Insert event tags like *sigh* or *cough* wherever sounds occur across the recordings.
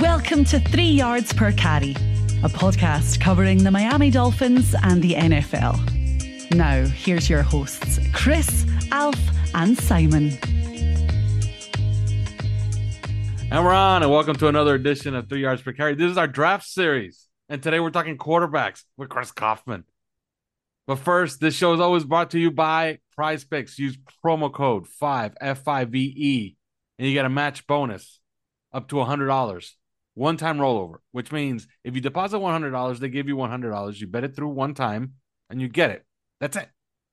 Welcome to Three Yards Per Carry, a podcast covering the Miami Dolphins and the NFL. Now, here's your hosts, Chris, Alf, and Simon. And we're on, and welcome to another edition of Three Yards Per Carry. This is our draft series, and today we're talking quarterbacks with Chris Kaufman. But first, this show is always brought to you by PrizePicks. Use promo code 5 F5VE, and you get a match bonus up to $100 one time rollover, which means if you deposit $100, they give you $100. You bet it through one time and you get it. That's it.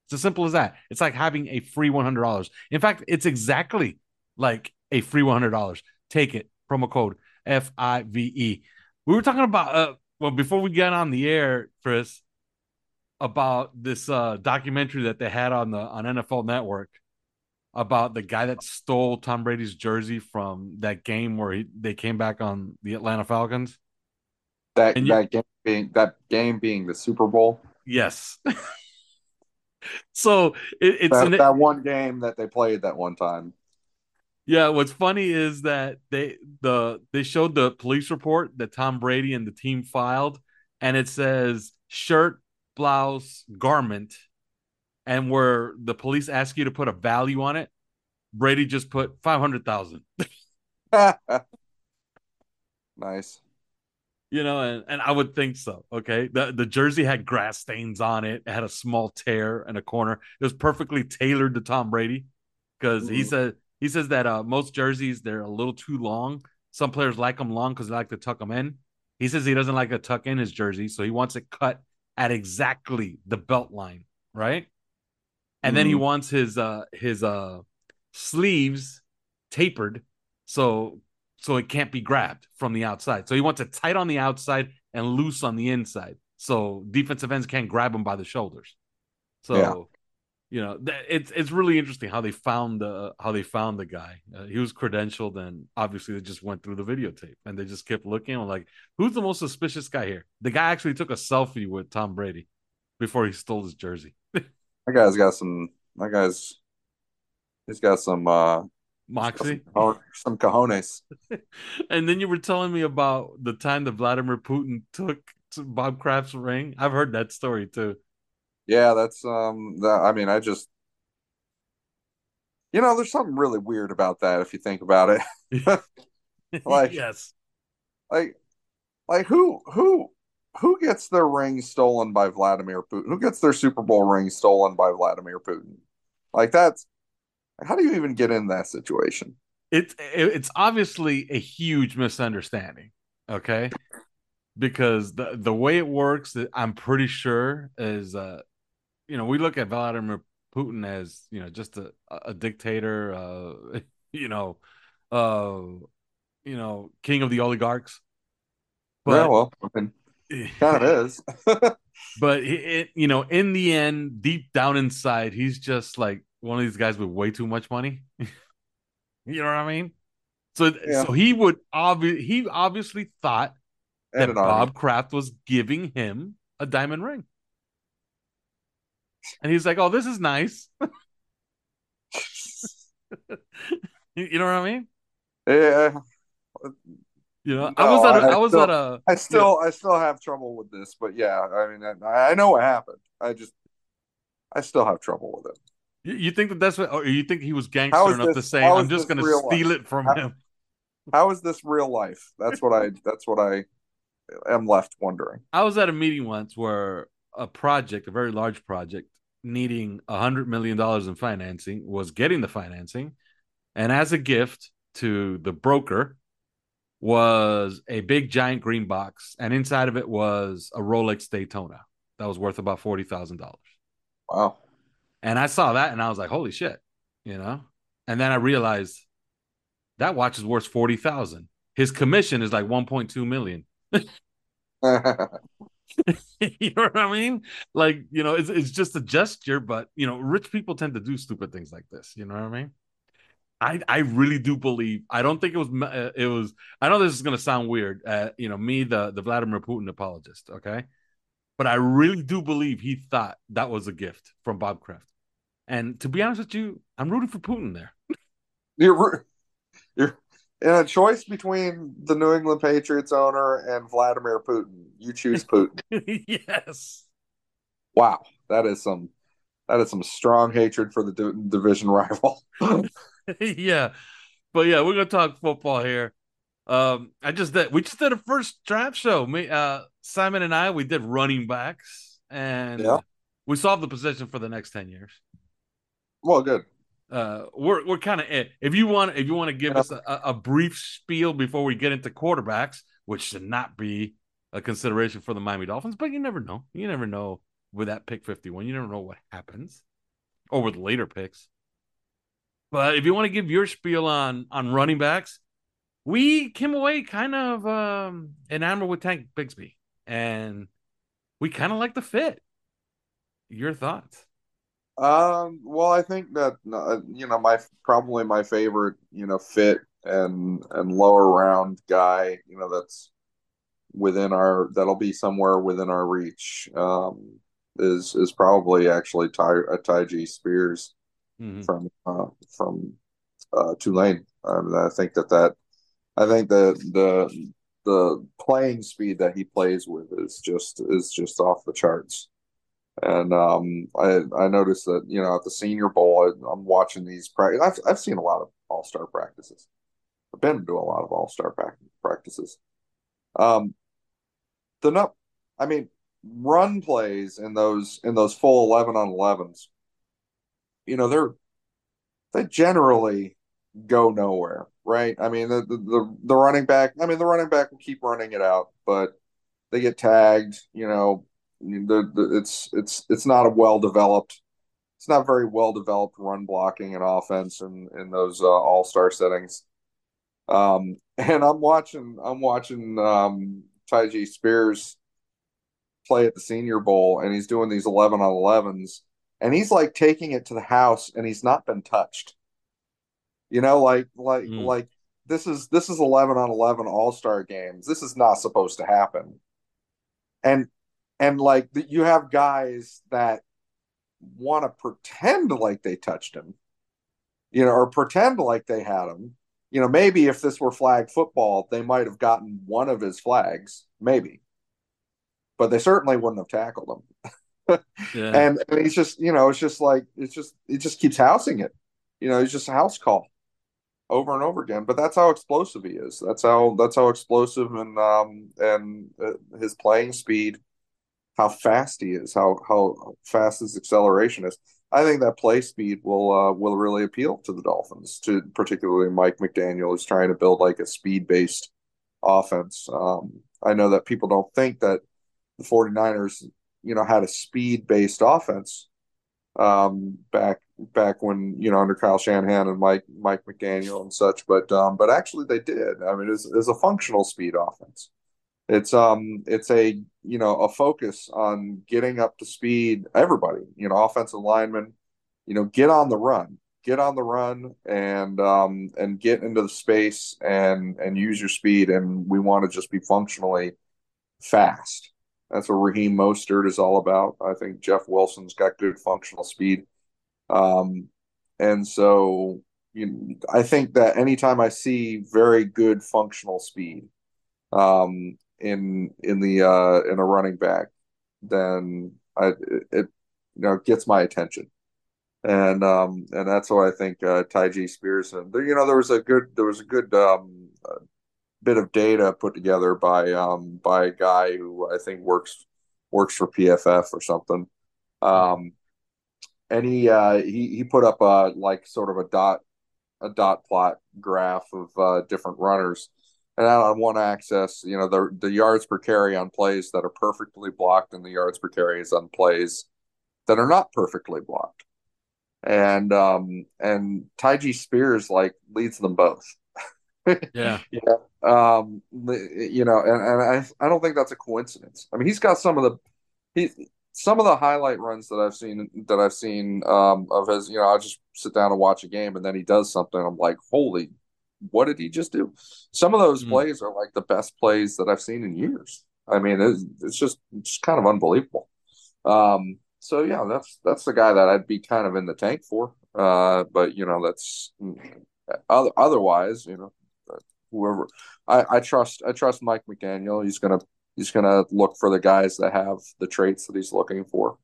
It's as simple as that. It's like having a free $100. In fact, it's exactly like a free $100. Take it. Promo code F I V E. We were talking about, uh, well, before we get on the air, Chris, about this uh, documentary that they had on the on NFL Network about the guy that stole Tom Brady's jersey from that game where he, they came back on the Atlanta Falcons. That you- that game being that game being the Super Bowl. Yes. *laughs* so it, it's That, an, that one game that they played that one time. yeah. What's funny is that they the they showed the police report that Tom Brady and the team filed, and it says shirt, blouse, garment, and where the police ask you to put a value on it, Brady just put five hundred thousand. *laughs* nice. You know, and, and I would think so. Okay. The the jersey had grass stains on it. It had a small tear in a corner. It was perfectly tailored to Tom Brady because he said he says that uh, most jerseys they're a little too long. Some players like them long because they like to tuck them in. He says he doesn't like to tuck in his jersey, so he wants it cut at exactly the belt line, right? And then he Mhm. wants his uh his uh sleeves tapered so so it can't be grabbed from the outside. So he wants it tight on the outside and loose on the inside. So defensive ends can't grab him by the shoulders. So Yeah. you know, it's it's really interesting how they found the how they found the guy. Uh, he was credentialed, and obviously they just went through the videotape and they just kept looking. I'm like, who's the most suspicious guy here? The guy actually took a selfie with Tom Brady before he stole his jersey. *laughs* That guy's got some. That guy's. He's got some. uh Moxie. Some, some cojones. *laughs* and then you were telling me about the time that Vladimir Putin took Bob Kraft's ring. I've heard that story too. Yeah, that's um. That, I mean, I just. You know, there's something really weird about that if you think about it. *laughs* *laughs* Like- yes. like, like who who who gets their ring stolen by Vladimir Putin? Who gets their Super Bowl ring stolen by Vladimir Putin? Like that's. How do you even get in that situation? It's it's obviously a huge misunderstanding. Okay. Because the the way it works, I'm pretty sure is uh you know, we look at Vladimir Putin as, you know, just a, a dictator, uh, *laughs* you know, uh you know, king of the oligarchs. yeah, well, I mean, kind of is. *laughs* but it, it, you know, in the end, deep down inside, he's just like one of these guys with way too much money. *laughs* you know what I mean? So, Yeah. so he would obvi- he obviously thought that And an army. Bob Kraft was giving him a diamond ring, and he's like, "Oh, this is nice." *laughs* you you know what I mean? Yeah, You know, I was at a, I I was still- at a I still I still have trouble with this, but yeah, I mean, I, I know what happened. I just I still have trouble with it. You, you think that that's what, or you think he was gangster enough to say, "I'm just going to steal life? it from How- him"? How is this real life? That's what I. That's what I am left wondering. I was at a meeting once where a project, a very large project, needing a hundred million dollars in financing, was getting the financing, and as a gift to the broker was a big giant green box, and inside of it was a Rolex Daytona that was worth about forty thousand dollars. Wow. And I saw that, and I was like, "Holy shit!" You know. And then I realized that watch is worth forty thousand. His commission is like one point two million. *laughs* you know what I mean? Like, you know, it's it's just a gesture, but you know, rich people tend to do stupid things like this. You know what I mean? I I really do believe. I don't think it was. uh, It was. I know this is gonna sound weird. Uh, you know, me, the the Vladimir Putin apologist. Okay, but I really do believe he thought that was a gift from Bob Kraft. And to be honest with you, I'm rooting for Putin there. *laughs* you're you're in a choice between the New England Patriots owner and Vladimir Putin. You choose *laughs* Putin. yes. wow, that is some that is some strong hatred for the di- division rival. *laughs* *laughs* yeah. But yeah, we're gonna talk football here. Um, I just did we just did a first draft show. Me uh Simon and I, we did running backs and Yeah. we solved the position for the next 10 years. well, good. Uh we're we're kind of if you want if you want to give Yeah. us a, a brief spiel before we get into quarterbacks, which should not be a consideration for the Miami Dolphins, but you never know. You never know with that pick 51. You never know what happens. Or with later picks. But if you want to give your spiel on on running backs, we came away kind of um enamored with Tank Bigsby, and we kind of like the fit. Your thoughts? Um, well, I think that uh, you know my probably my favorite you know fit and and lower round guy you know that's within our that'll be somewhere within our reach um, is is probably actually Ty uh, Tyjae Spears Mhm. from uh, from uh, Tulane. Um, I think that that I think that the the playing speed that he plays with is just is just off the charts. And um, I I noticed that you know at the Senior Bowl I, I'm watching these practice. I've I've seen a lot of All Star practices. I've been to a lot of All Star practices. Um, the no, I mean run plays in those in those full eleven on elevens. You know they're they generally go nowhere, right? I mean the the the, running back. I mean the running back will keep running it out, but they get tagged. You know the, the, it's it's it's not a well developed it's not very well developed run blocking and offense in in those uh, all star settings. Um, *laughs* and I'm watching I'm watching um, G Spears play at the Senior Bowl, and he's doing these eleven on elevens, and he's like taking it to the house, and he's not been touched. You know, like like Mm. like this is this is eleven on eleven all star games. This is not supposed to happen. And and like you have guys that want to pretend like they touched him, you know, or pretend like they had him. You know, maybe if this were flag football, they might have gotten one of his flags, maybe, but they certainly wouldn't have tackled him. Yeah. And, and he's just, you know, it's just like it's just it just keeps housing it. You know, he's just a house call over and over again. But that's how explosive he is. That's how that's how explosive and um and uh, his playing speed, how fast he is, how how fast his acceleration is. I think that play speed will uh, will really appeal to the Dolphins, to particularly Mike McDaniel, who's trying to build like a speed based offense. Um, I know that people don't think that the 49ers, you know, had a speed based offense um, back back when you know under Kyle Shanahan and Mike Mike McDaniel and such, but um, but actually they did. I mean, it's it's a functional speed offense. It's um it's a you know a focus on getting up to speed everybody you know offensive linemen you know get on the run get on the run and um and get into the space and and use your speed and we want to just be functionally fast that's what Raheem Mostert is all about. I think Jeff Wilson's got good functional speed. Um and so you know, I think that anytime I see very good functional speed um in in the uh in a running back then I it, you know gets my attention. And um, and that's why I think uh, Tyjae Spears and there, you know there was a good there was a good um, bit of data put together by um, by a guy who I think works works for PFF or something, um, and he uh, he he put up a like sort of a dot a dot plot graph of uh, different runners. And out on one axis, you know, the the yards per carry on plays that are perfectly blocked and the yards per carries on plays that are not perfectly blocked and um and Tyjae Spears like leads them both. Yeah. *laughs* yeah. Um you know, and, and I I don't think that's a coincidence. I mean, he's got some of the he some of the highlight runs that I've seen that I've seen um of his, you know, I'll just sit down and watch a game and then he does something. I'm like, holy, what did he just do? Some of those mm. plays are like the best plays that I've seen in years. I mean, it's, it's just it's kind of unbelievable. Um, so yeah, that's that's the guy that I'd be kind of in the tank for. Uh, but you know, that's other, otherwise, you know, whoever I, I trust, I trust Mike McDaniel. He's gonna he's gonna look for the guys that have the traits that he's looking for,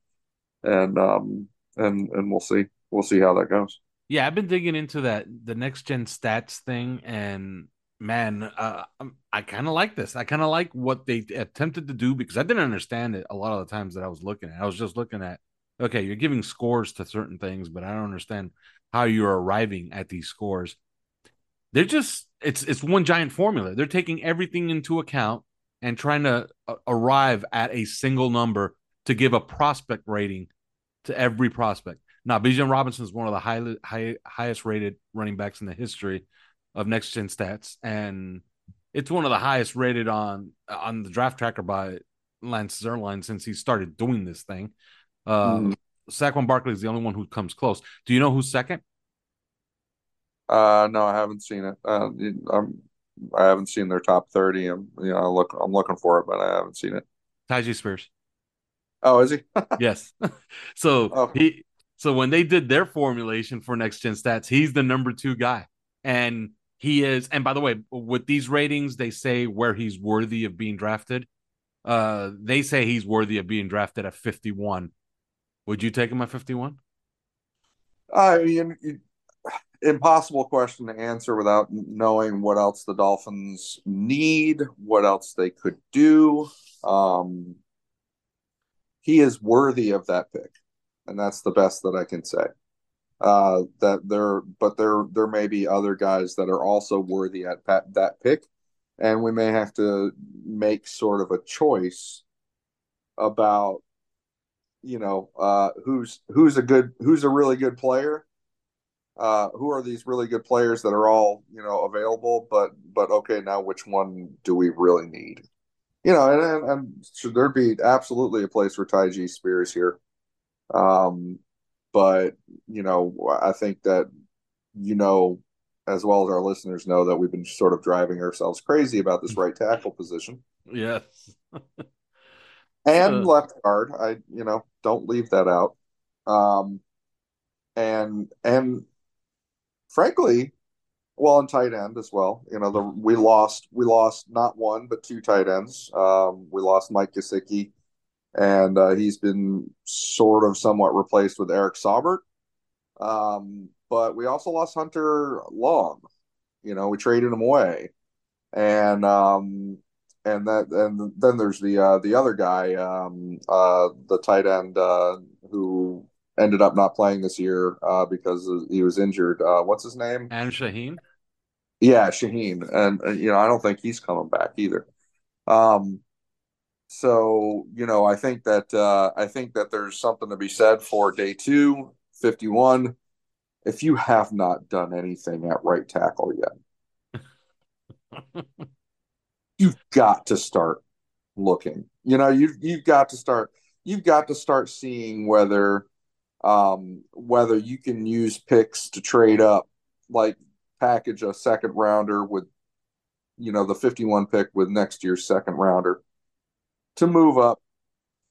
and um and and we'll see we'll see how that goes. Yeah, I've been digging into that the next gen stats thing, and man, uh, um, I kind of like this. I kind of like what they attempted to do because I didn't understand it a lot of the times that I was looking at. I was just looking at, okay, you're giving scores to certain things, but I don't understand how you're arriving at these scores. They're just it's it's one giant formula. They're taking everything into account and trying to uh, arrive at a single number to give a prospect rating to every prospect. Now, Bijan Robinson is one of the high, high, highest rated running backs in the history of next gen stats, and it's one of the highest rated on on the draft tracker by Lance Zierlein since he started doing this thing. Uh, mm. Saquon Barkley is the only one who comes close. Do you know who's second? Uh, no, I haven't seen it. Uh, I'm, I haven't seen their top thirty. I'm, you know, I look, I'm looking for it, but I haven't seen it. Tyjae Spears. Oh, is he? *laughs* yes. *laughs* so oh. he, so when they did their formulation for next gen stats, he's the number two guy, and he is, and by the way, with these ratings, they say where he's worthy of being drafted. Uh, they say he's worthy of being drafted at 51. Would you take him at 51? I mean, impossible question to answer without knowing what else the Dolphins need, what else they could do. Um, he is worthy of that pick, and that's the best that I can say uh, that there, but there there may be other guys that are also worthy at that, that pick, and we may have to make sort of a choice about you know uh, who's who's a good who's a really good player. Uh, who are these really good players that are all you know available? But but okay, now which one do we really need? You know, and and, and should there be absolutely a place for Tyjae Spears here? Um, but you know, I think that you know as well as our listeners know that we've been sort of driving ourselves crazy about this right tackle position. Yes. and uh, left guard. I you know don't leave that out. Um, and and frankly, well, and tight end as well. You know, the we lost we lost not one but two tight ends. Um, we lost Mike Gesicki and uh, he's been sort of somewhat replaced with Eric Saubert. Um, but we also lost Hunter Long. You know, we traded him away, and um, and that and then there's the uh, the other guy, um, uh, the tight end uh, who ended up not playing this year uh, because he was injured. Uh, what's his name? Adam Shaheen. Yeah, Shaheen, and uh, you know I don't think he's coming back either. Um, so, you know, I think that uh, I think that there's something to be said for day two, 51. If you have not done anything at right tackle yet, *laughs* you've got to start looking. You know, you've you've got to start you've got to start seeing whether um, whether you can use picks to trade up, like package a second rounder with, you know, the 51 pick with next year's second rounder to move up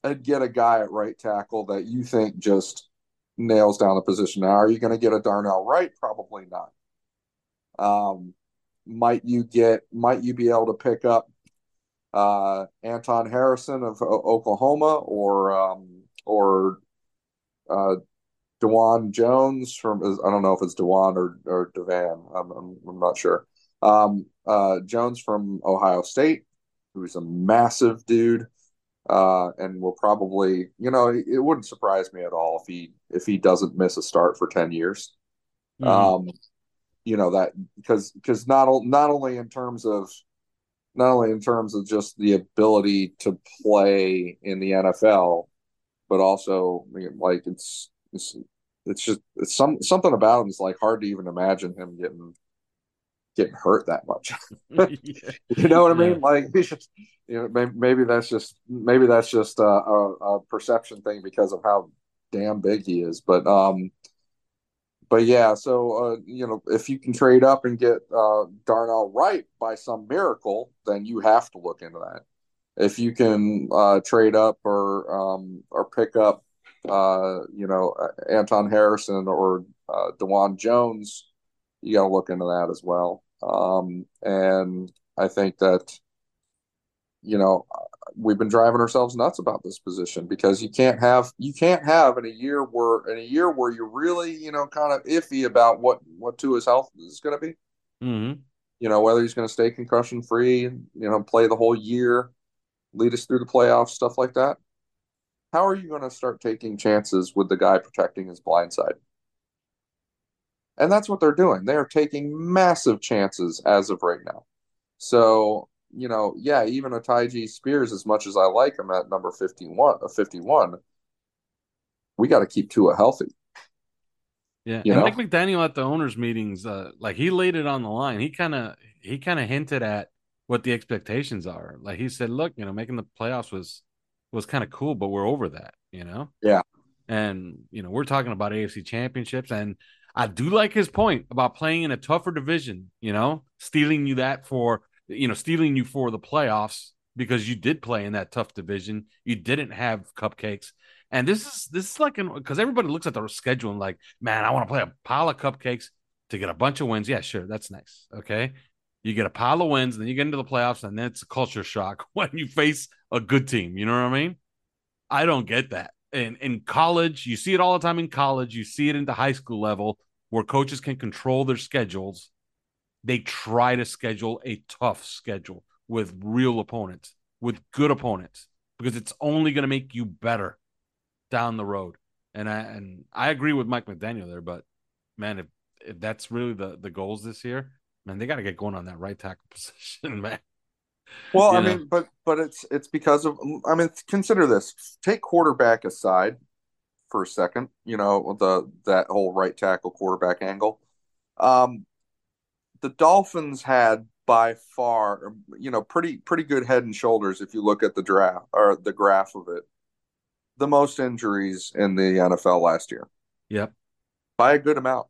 and get a guy at right tackle that you think just nails down the position. Now, are you going to get a Darnell Wright? Probably not. Um, might you get? Might you be able to pick up uh, Anton Harrison of o- Oklahoma or um, or uh, Dewan Jones from I don't know if it's Dewan or or Devan. I'm, I'm, I'm not sure. Um, uh, Jones from Ohio State, who's a massive dude, uh, and will probably you know it, it wouldn't surprise me at all if he if he doesn't miss a start for ten years. Mm-hmm. Um, you know that because because not not only in terms of not only in terms of just the ability to play in the NFL, but also like it's it's it's just it's some something about him is like hard to even imagine him getting getting hurt that much. *laughs* you know what I mean? Like he's *laughs* just you know maybe, maybe that's just maybe that's just a, a, a, perception thing because of how damn big he is. But um, but yeah, so uh, you know, if you can trade up and get uh, Darnell Wright by some miracle, then you have to look into that. If you can uh, trade up or um, or pick up, uh, you know, Anton Harrison or uh, Dawand Jones, you got to look into that as well. Um, and I think that, you know, we've been driving ourselves nuts about this position because you can't have you can't have in a year where in a year where you're really you know kind of iffy about what what Tua's health is going to be. Mm-hmm. You know whether he's going to stay concussion free, you know, play the whole year, lead us through the playoffs, stuff like that. How are you going to start taking chances with the guy protecting his blind side? And that's what they're doing. They are taking massive chances as of right now. So you know, yeah, even a Tyjae Spears, as much as I like him at number 51, uh, 51 we got to keep Tua healthy. Yeah, you and know? Mike McDaniel at the owners' meetings, uh, like he laid it on the line. He kind of he kind of hinted at what the expectations are. Like he said, look, you know, making the playoffs was was kind of cool, but we're over that, you know. Yeah, and you know, we're talking about AFC championships, and I do like his point about playing in a tougher division. You know, stealing you that for you know, stealing you for the playoffs because you did play in that tough division. You didn't have cupcakes. And this is this is like because everybody looks at the schedule and like, man, I want to play a pile of cupcakes to get a bunch of wins. Yeah, sure, that's nice. Okay. You get a pile of wins, then you get into the playoffs, and then it's a culture shock *laughs* when you face a good team. You know what I mean? I don't get that. In in college, you see it all the time in college. You see it in the high school level where coaches can control their schedules they try to schedule a tough schedule with real opponents, with good opponents, because it's only going to make you better down the road. And I and I agree with Mike McDaniel there, but man, if, if that's really the the goals this year, man, they got to get going on that right tackle *laughs* position, man. Well, you I know? mean, but but it's it's because of I mean, consider this. Take quarterback aside for a second. You know the that whole right tackle quarterback angle. Um, the Dolphins had by far, you know, pretty pretty good head and shoulders if you look at the draft or the graph of it. The most injuries in the NFL last year. Yep. By a good amount.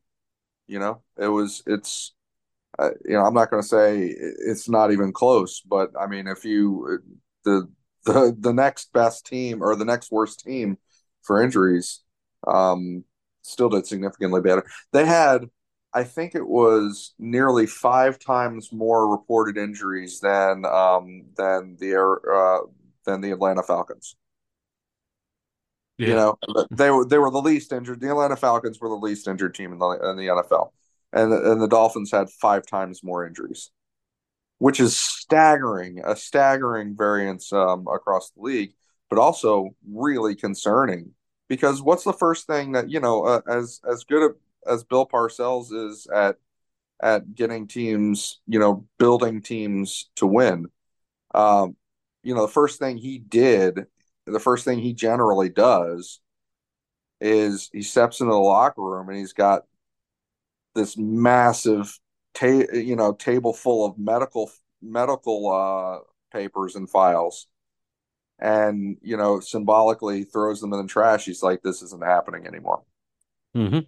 You know, it was it's uh, you know, I'm not going to say it's not even close, but I mean, if you the the the next best team or the next worst team for injuries um still did significantly better. They had I think it was nearly five times more reported injuries than um, than the uh, than the Atlanta Falcons. Yeah. You know, they were they were the least injured. The Atlanta Falcons were the least injured team in the in the NFL, and and the Dolphins had five times more injuries, which is staggering, a staggering variance um, across the league, but also really concerning because what's the first thing that you know uh, as as good a as Bill Parcells is at at getting teams, you know, building teams to win. Um, you know, the first thing he did, the first thing he generally does is he steps into the locker room and he's got this massive ta- you know, table full of medical medical uh papers and files. And you know symbolically throws them in the trash. He's like this isn't happening anymore. Mm-hmm.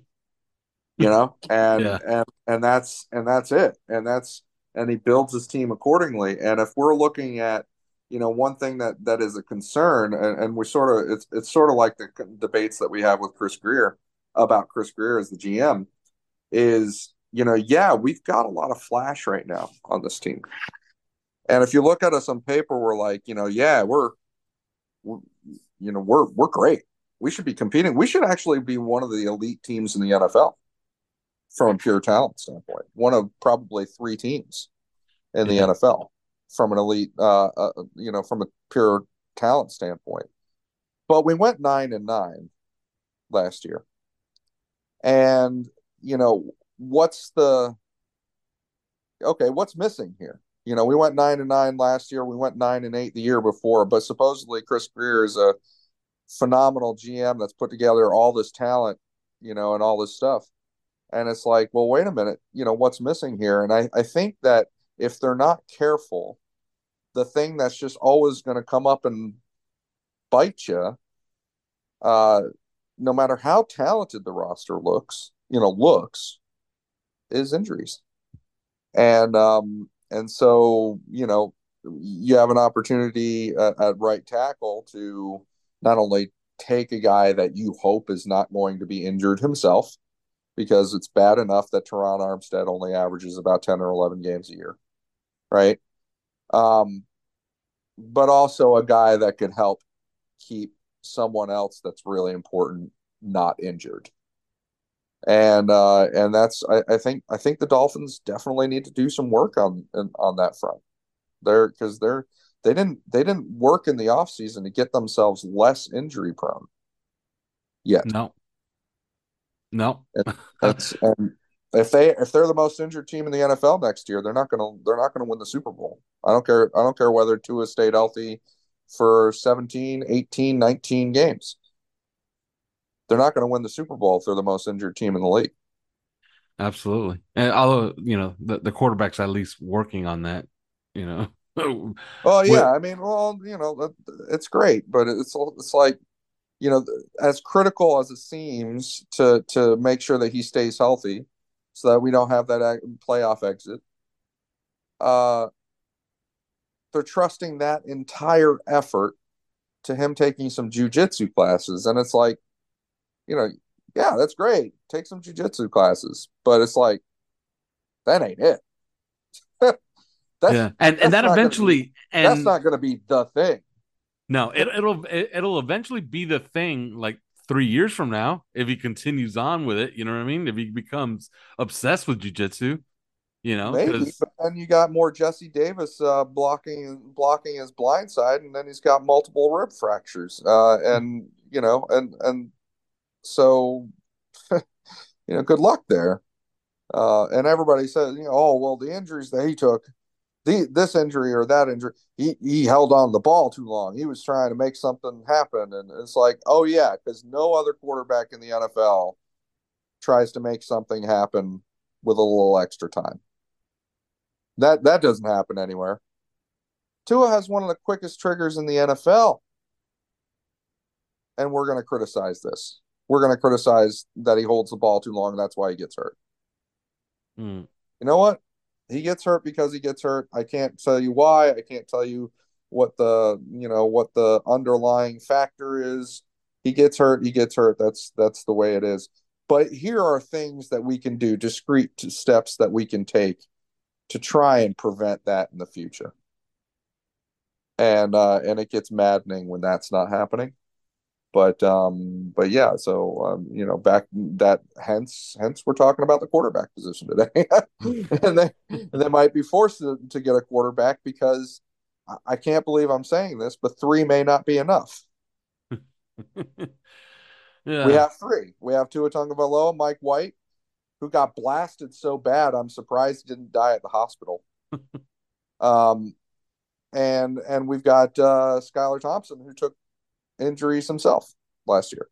You know, *laughs* and yeah. and and that's and that's it, and that's and he builds his team accordingly. And if we're looking at you know one thing that that is a concern, and, and we sort of it's it's sort of like the debates that we have with Chris Grier about Chris Grier as the GM is you know yeah we've got a lot of flash right now on this team, and if you look at us on paper, we're like you know yeah we're, we're you know we're we're great we should be competing. We should actually be one of the elite teams in the NFL from a pure talent standpoint. One of probably three teams in the Yeah. NFL from an elite, uh, uh, you know, from a pure talent standpoint. But we went nine and nine last year, and you know what's the okay? What's missing here? You know, we went nine and nine last year. We went nine and eight the year before, but supposedly Chris Grier is a phenomenal GM that's put together all this talent, you know, and all this stuff. And it's like, well, wait a minute, you know, what's missing here? And I, I think that if they're not careful, the thing that's just always going to come up and bite you, uh, no matter how talented the roster looks, you know, looks, is injuries. And um, and so you know, you have an opportunity at, at right tackle to not only take a guy that you hope is not going to be injured himself, because it's bad enough that Terron Armstead only averages about 10 or 11 games a year, right? Um, but also a guy that could help keep someone else that's really important not injured. And uh, and that's I, I think I think the Dolphins definitely need to do some work on on that front. They're because they're they didn't they didn't work in the offseason to get themselves less injury prone yet. No. No. *laughs* That's and if they if they're the most injured team in the NFL next year, they're not gonna they're not gonna win the Super Bowl. I don't care I don't care whether Tua stayed healthy for 17, 18, 19 games. They're not going to win the Super Bowl if they're the most injured team in the league. Absolutely. And although, you know, the, the quarterback's at least working on that, you know. *laughs* Well, yeah, I mean, well, you know, it's great, but it's it's like, you know, as critical as it seems to to make sure that he stays healthy, so that we don't have that playoff exit. Uh, they're trusting that entire effort to him taking some jujitsu classes, and it's like, you know, yeah, that's great. Take some jujitsu classes, but it's like, that ain't it. *laughs* that's, yeah, and and that eventually, be, and that's not going to be the thing. No, it, it'll it, it'll eventually be the thing. Like three years from now, if he continues on with it, you know what I mean. If he becomes obsessed with jujitsu, you know, maybe. But then you got more Jesse Davis uh, blocking blocking his blind side, and then he's got multiple rib fractures, uh, and you know, and and so *laughs* you know, good luck there. Uh, and everybody says, you know, oh well, the injuries that he took, the this injury or that injury, he he held on the ball too long. He was trying to make something happen, and it's like, oh yeah, because no other quarterback in the NFL tries to make something happen with a little extra time. That that doesn't happen anywhere. Tua has one of the quickest triggers in the NFL, and we're going to criticize this. We're going to criticize that he holds the ball too long. that's why he gets hurt. Hmm. You know what? He gets hurt because he gets hurt. I can't tell you why. I can't tell you what the you know what the underlying factor is. He gets hurt. He gets hurt. That's that's the way it is. But here are things that we can do, discrete steps that we can take to try and prevent that in the future. And uh, and it gets maddening when that's not happening. But um, but yeah, so um, you know, back that hence hence we're talking about the quarterback position today, *laughs* and they and they might be forced to, to get a quarterback because I, I can't believe I'm saying this, but three may not be enough. *laughs* yeah. We have three. We have Tua Tagovailoa, Mike White, who got blasted so bad, I'm surprised he didn't die at the hospital. *laughs* um, and and we've got uh, Skylar Thompson, who took injuries himself last year.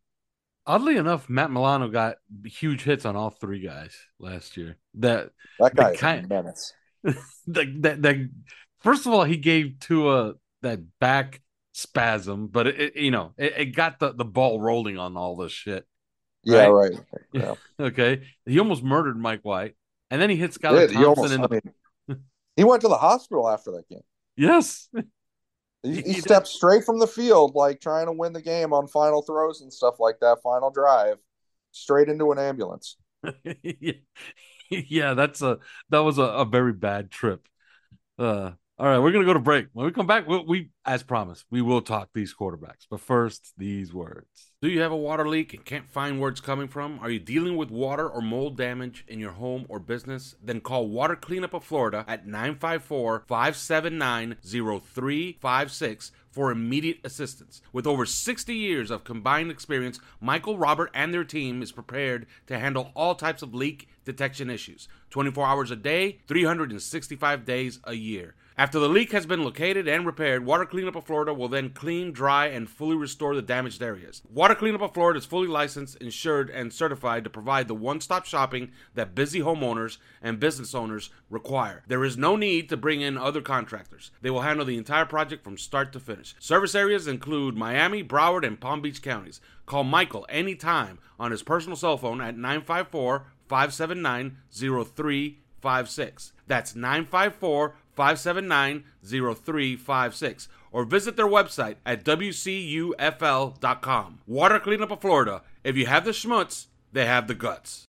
Oddly enough, Matt Milano got huge hits on all three guys last year. That that guy kind, menace. *laughs* the, that, that first of all, he gave Tua that back spasm, but it, it you know it, it, got the, the ball rolling on all this shit. Yeah, right. right. *laughs* Yeah. okay, he almost murdered Mike White, and then he hit Skylar Thompson. He, almost, in the... I mean, he went to the hospital after that game. *laughs* Yes. He, he stepped straight from the field, like trying to win the game on final throws and stuff like that, final drive, straight into an ambulance. *laughs* yeah. yeah, that's a that was a, a very bad trip. Uh, All right, we're gonna go to break. When we come back, we, we, as promised, we will talk these quarterbacks. But first, these words. Do you have a water leak and can't find where it's coming from? Are you dealing with water or mold damage in your home or business? Then call Water Cleanup of Florida at 954 579 0356 for immediate assistance. With over 60 years of combined experience, Michael, Robert, and their team is prepared to handle all types of leak detection issues 24 hours a day, 365 days a year. After the leak has been located and repaired, Water Cleanup of Florida will then clean, dry, and fully restore the damaged areas. Water Cleanup of Florida is fully licensed, insured, and certified to provide the one stop shopping that busy homeowners and business owners require. There is no need to bring in other contractors. They will handle the entire project from start to finish. Service areas include Miami, Broward, and Palm Beach counties. Call Michael anytime on his personal cell phone at 954 579 0356. That's 954 579 0356 or visit their website at WCUFL.com. Water Cleanup of Florida. If you have the schmutz, they have the guts.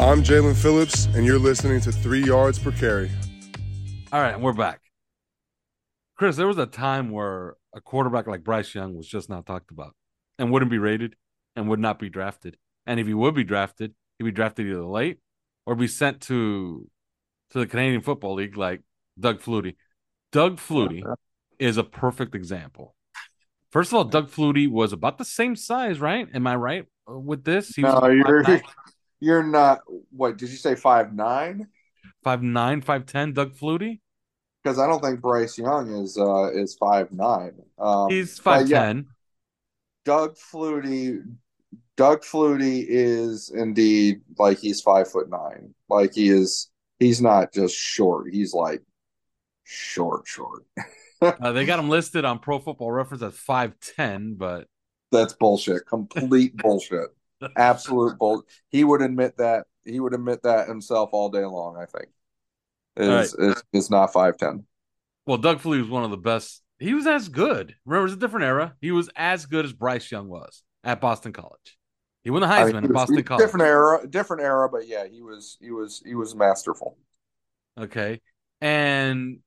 I'm Jaelan Phillips, and you're listening to Three Yards Per Carry. All right, we're back. Chris, there was a time where a quarterback like Bryce Young was just not talked about and wouldn't be rated and would not be drafted. And if he would be drafted, he'd be drafted either late or be sent to to the Canadian Football League like Doug Flutie. Doug Flutie is a perfect example. First of all, Doug Flutie was about the same size, right? Am I right with this? He no, you're you're not. What did you say? Five nine? Five nine, five ten. Doug Flutie. Because I don't think Bryce Young is uh is five nine. Um, He's five ten. Yeah, Doug Flutie. Doug Flutie is indeed like he's five foot nine. Like he is. He's not just short. He's like short, short. *laughs* uh, they got him listed on Pro Football Reference as five ten, but that's bullshit. Complete bullshit. Absolute bull. He would admit that. He would admit that himself all day long. I think is right. is, is not five ten. Well, Doug Flutie was one of the best. He was as good. Remember, it's a different era. He was as good as Bryce Young was at Boston College. He won the Heisman I mean, at Boston College. Different era, different era, but yeah, he was he was he was masterful. Okay, and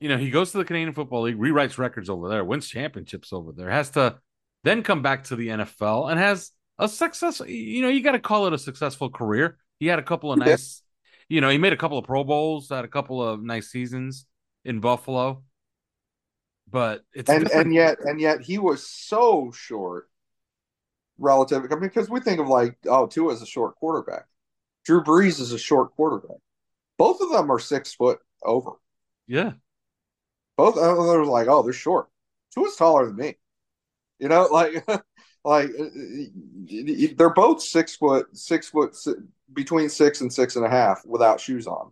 you know he goes to the Canadian Football League, rewrites records over there, wins championships over there, has to then come back to the NFL and has a success. You know, you got to call it a successful career. He had a couple of nice, you know, he made a couple of Pro Bowls, had a couple of nice seasons in Buffalo. But it's and and yet and yet he was so short relative. I mean, because we think of like oh, Tua is a short quarterback. Drew Brees is a short quarterback. Both of them are six foot over. Yeah. Both uh, of them were like, oh, they're short. Tua's taller than me. You know, like *laughs* like uh, uh, uh, they're both six foot, six foot between six and six and a half without shoes on,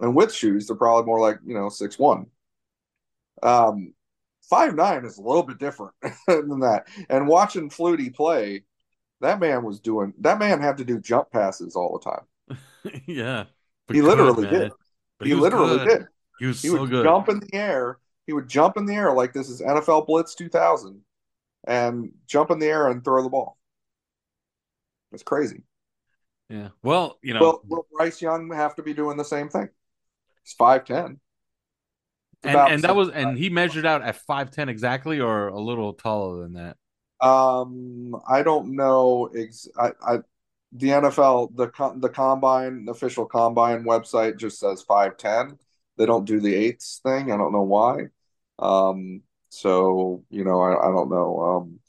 and with shoes they're probably more like you know six one. Um, five nine is a little bit different *laughs* than that. And watching Flutie play, that man was doing that man had to do jump passes all the time. *laughs* yeah, he literally man. did. But he, literally good. did. He was He so would good. jump in the air. He would jump in the air like this is NFL Blitz 2000, and jump in the air and throw the ball. It's crazy. Yeah. Well, you know, Well, will Bryce Young have to be doing the same thing? He's five ten. and, and that was and he measured out at five ten exactly, or a little taller than that. Um, I don't know. Ex- I, I, the NFL, the the combine, the official combine website just says five ten. They don't do the eighths thing. I don't know why. Um, so you know, I, I don't know. Um,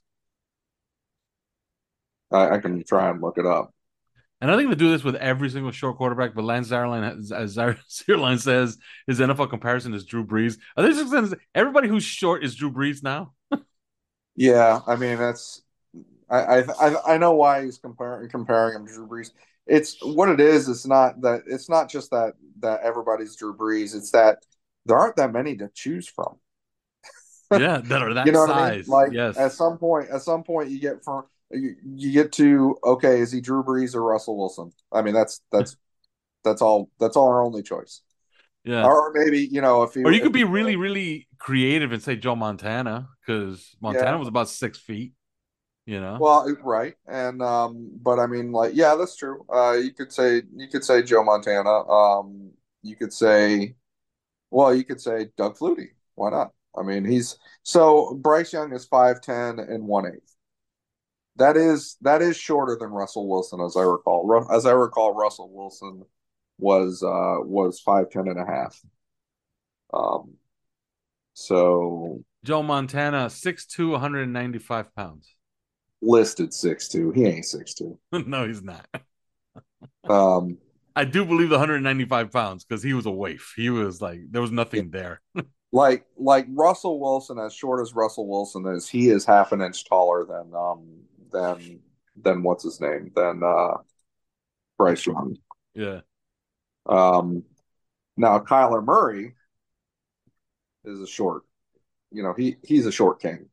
I, I can try and look it up. And I think they do this with every single short quarterback. But Lance Zierlein, as *laughs* Zierlein says, his NFL comparison is Drew Brees. Are saying everybody who's short is Drew Brees now? *laughs* Yeah, I mean that's I I I know why he's comparing comparing him to Drew Brees. It's what it is. It's not that it's not just that that everybody's Drew Brees. It's that there aren't that many to choose from. Yeah, *laughs* that are that you know size. what I mean? Like yes. at some point, at some point, you get from you, you get to okay, is he Drew Brees or Russell Wilson? I mean, that's that's *laughs* that's all that's all our only choice. yeah. Or maybe you know if he or you could be really, really creative and say Joe Montana because Montana Yeah. was about six feet. You know. Well, right, and um, but I mean, like, yeah, that's true. Uh, you could say you could say Joe Montana. Um, you could say, well, you could say Doug Flutie. Why not? I mean, he's so Bryce Young is five ten and one eighth. That is that is shorter than Russell Wilson, as I recall. As I recall, Russell Wilson was uh was five ten and a half. Um, so Joe Montana, 6'2", 195 pounds. listed six two. He ain't six two. *laughs* no, he's not. *laughs* Um. I do believe the 195 pounds because he was a waif. He was like there was nothing there. *laughs* like like Russell Wilson, as short as Russell Wilson is, he is half an inch taller than um than than what's his name than uh Bryce Young. yeah. Um, now Kyler Murray is a short. You know he he's a short king.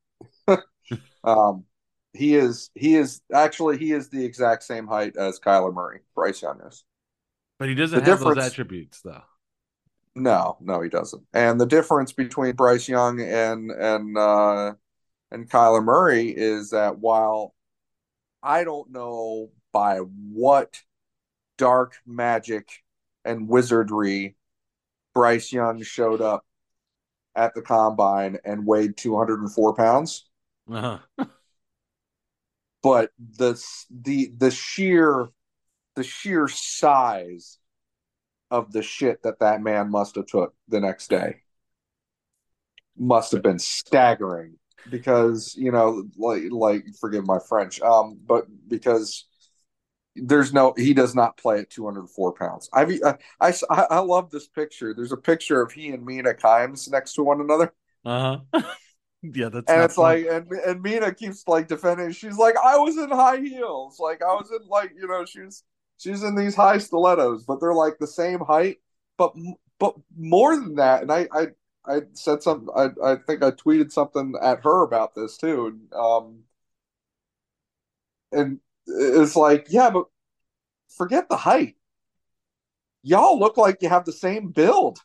*laughs* um, he is he is actually he is the exact same height as Kyler Murray. Bryce Young is. But he doesn't The have those attributes though. No, no, he doesn't. And the difference between Bryce Young and and uh, and Kyler Murray is that while I don't know by what dark magic and wizardry Bryce Young showed up at the combine and weighed 204 pounds, Uh-huh. but the the the sheer the sheer size of the shit that that man must have took the next day must have been staggering because you know like like forgive my french um but because there's no he does not play at 204 pounds I've, I, I i love this picture there's a picture of he and mina kimes next to one another Uh-huh. *laughs* yeah, that's and it's fun. like and and Mina keeps like defending. She's like, I was in high heels, like I was in like you know she's she's in these high stilettos, but they're like the same height, but but more than that. And I I I said something. I I think I tweeted something at her about this too. And, um, and it's like, yeah, but forget the height. Y'all look like you have the same build.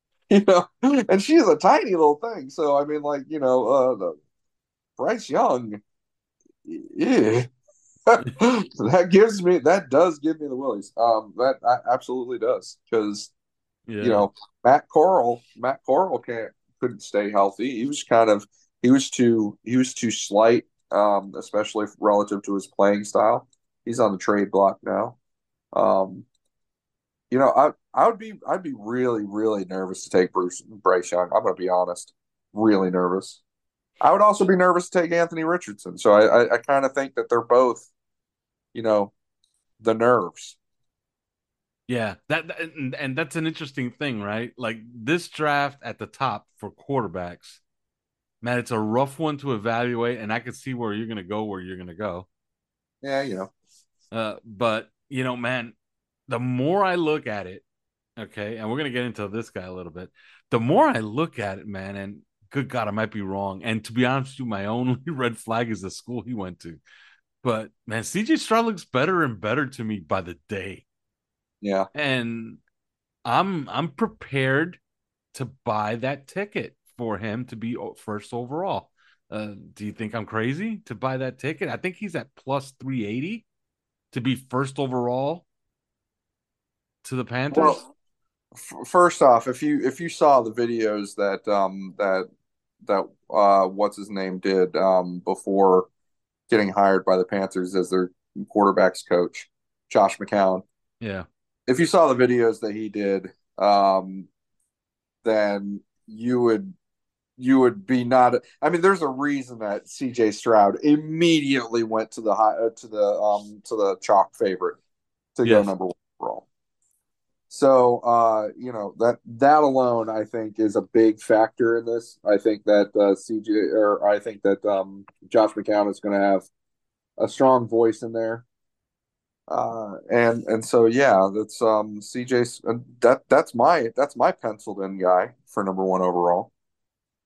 *laughs* you know, and she's a tiny little thing. So I mean, like you know, uh, Bryce Young, yeah, *laughs* that gives me that does give me the willies. Um, that I, absolutely does because yeah. you know Matt Corral, Matt Corral can't couldn't stay healthy. He was kind of he was too he was too slight, um, especially relative to his playing style. He's on the trade block now. Um, you know, I I would be I'd be really really nervous to take Bruce Bryce Young. I'm going to be honest, really nervous. I would also be nervous to take Anthony Richardson. So I I, I kind of think that they're both, you know, the nerves. Yeah, that, that and, and that's an interesting thing, right? Like this draft at the top for quarterbacks, man, it's a rough one to evaluate, and I can see where you're gonna go, where you're gonna go. Yeah, you know. Uh, but you know, man, the more I look at it, okay, and we're gonna get into this guy a little bit. The more I look at it, man, and good God, I might be wrong. And to be honest with you, my only *laughs* red flag is the school he went to. But man, CJ Stroud looks better and better to me by the day. Yeah. And I'm I'm prepared to buy that ticket for him to be first overall. Uh, do you think I'm crazy to buy that ticket? I think he's at plus 380 to be first overall to the Panthers. Well, f- first off, if you if you saw the videos that um that that uh what's his name did um before getting hired by the Panthers as their quarterbacks coach, Josh McCown. Yeah if you saw the videos that he did, um, then you would you would be not. I mean, there's a reason that C.J. Stroud immediately went to the high uh, to the um to the chalk favorite to yes. go number one. So, uh, you know that that alone, I think, is a big factor in this. I think that uh, CJ or I think that um, Josh McCown is going to have a strong voice in there. Uh, and and so yeah, that's um CJ. That that's my that's my penciled in guy for number one overall.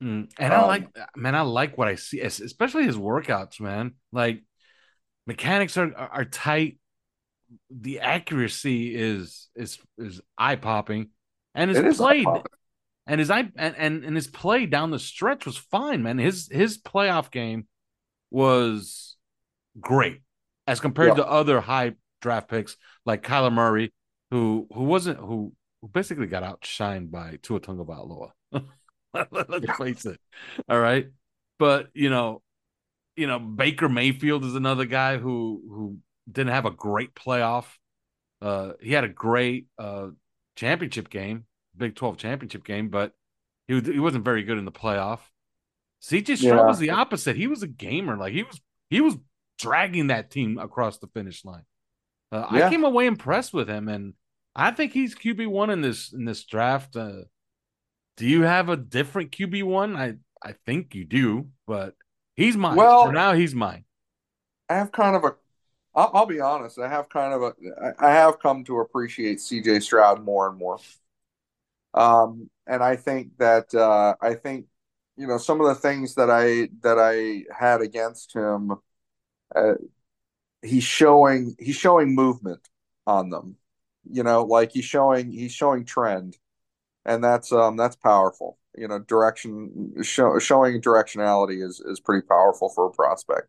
Mm, and um, I like man, I like what I see, especially his workouts, man. Like mechanics are are tight. The accuracy is is is eye popping, and his play and his eye and, and and his play down the stretch was fine, man. His his playoff game was great as compared yeah. to other high draft picks like Kyler Murray, who who wasn't who who basically got outshined by Tua Tagovailoa. *laughs* Let's face it. All right, but you know, you know Baker Mayfield is another guy who who didn't have a great playoff. Uh, he had a great uh championship game, Big Twelve championship game, but he he wasn't very good in the playoff. CJ Stroud yeah. was the opposite. He was a gamer. Like he was he was dragging that team across the finish line. Uh, yeah. I came away impressed with him, and I think he's QB one in this in this draft. Uh, do you have a different QB one? I I think you do, but he's mine. Well, For now he's mine. I have kind of a. I'll, I'll be honest. I have kind of a. I have come to appreciate CJ Stroud more and more. Um, and I think that uh, I think you know some of the things that I that I had against him uh, he's showing he's showing movement on them. You know, like he's showing he's showing trend, and that's um that's powerful. You know, direction show, showing directionality is is pretty powerful for a prospect.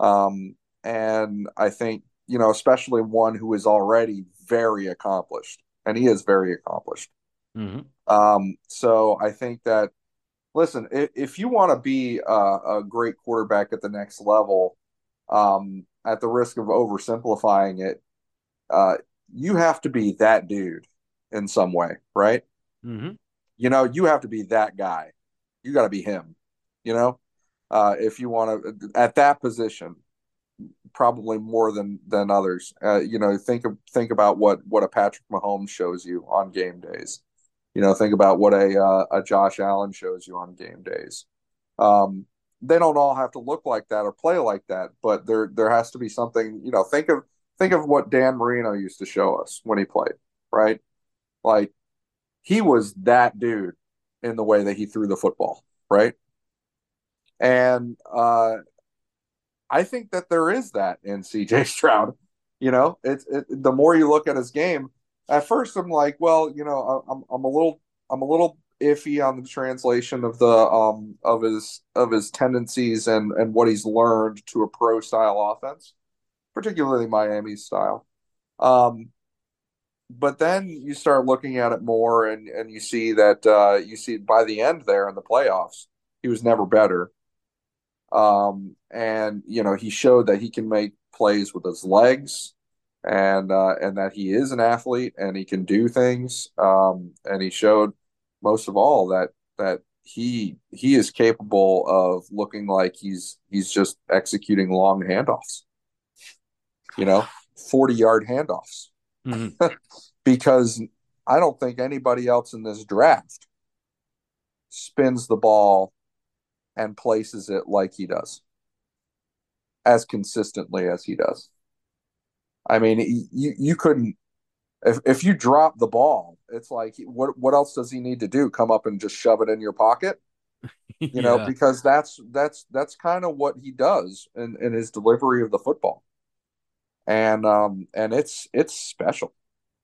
Um, and I think you know, especially one who is already very accomplished, and he is very accomplished. Mm-hmm. Um, so I think that listen, if, if you want to be a, a, great quarterback at the next level, um, at the risk of oversimplifying it, uh, you have to be that dude in some way, right? Mm-hmm. You know, you have to be that guy. You got to be him. You know, uh, if you want to at that position, probably more than than others. Uh, you know, think of think about what what a Patrick Mahomes shows you on game days. You know, think about what a uh, a Josh Allen shows you on game days. Um, they don't all have to look like that or play like that, but there there has to be something. You know, think of think of what Dan Marino used to show us when he played, right? Like he was that dude in the way that he threw the football, right? And uh, I think that there is that in CJ *laughs* Stroud. You know, it's it, the more you look at his game. At first, I'm like, well, you know, I'm I'm a little I'm a little iffy on the translation of the um of his of his tendencies and and what he's learned to a pro style offense, particularly Miami's style. Um, but then you start looking at it more, and and you see that uh, you see by the end there in the playoffs, he was never better. Um, and you know he showed that he can make plays with his legs, and uh, and that he is an athlete and he can do things. Um, and he showed most of all that that he he is capable of looking like he's he's just executing long handoffs. You know, 40 yard handoffs. Mhm. *laughs* because I don't think anybody else in this draft spins the ball and places it like he does, as consistently as he does. I mean, you you couldn't if if you drop the ball, it's like what what else does he need to do? Come up and just shove it in your pocket? *laughs* You know, because that's that's that's kind of what he does in, in his delivery of the football. And um and it's it's special.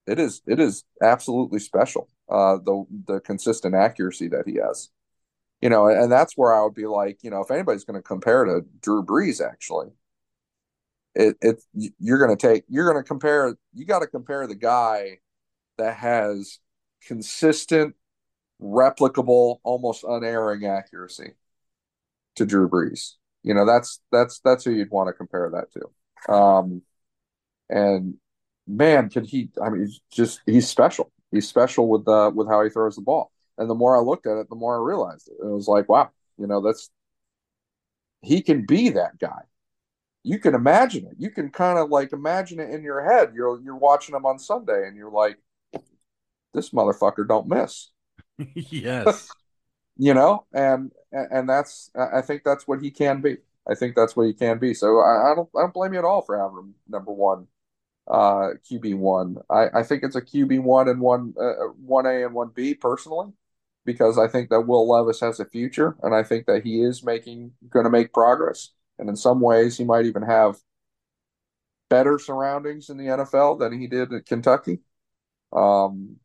It is it is absolutely special. Uh the the consistent accuracy that he has. You know, and that's where I would be like, you know, if anybody's going to compare to Drew Brees actually, it it you're going to take you're going to compare you got to compare the guy that has consistent replicable almost unerring accuracy to Drew Brees. You know, that's that's that's who you'd want to compare that to. Um and man, can he I mean he's just he's special. He's special with uh with how he throws the ball. And the more I looked at it, the more I realized it. And It was like, wow, you know, that's he can be that guy you can imagine it. You can kind of like imagine it in your head. You're you're watching him on Sunday and you're like, this motherfucker don't miss. *laughs* yes. *laughs* You know, and and that's I think that's what he can be. I think that's what he can be. So I, I don't I don't blame you at all for having him number one, uh, QB one. I, I think it's a QB one and one uh, one A and one B personally, because I think that Will Levis has a future, and I think that he is making going to make progress. And in some ways, he might even have better surroundings in the NFL than he did at Kentucky. Um,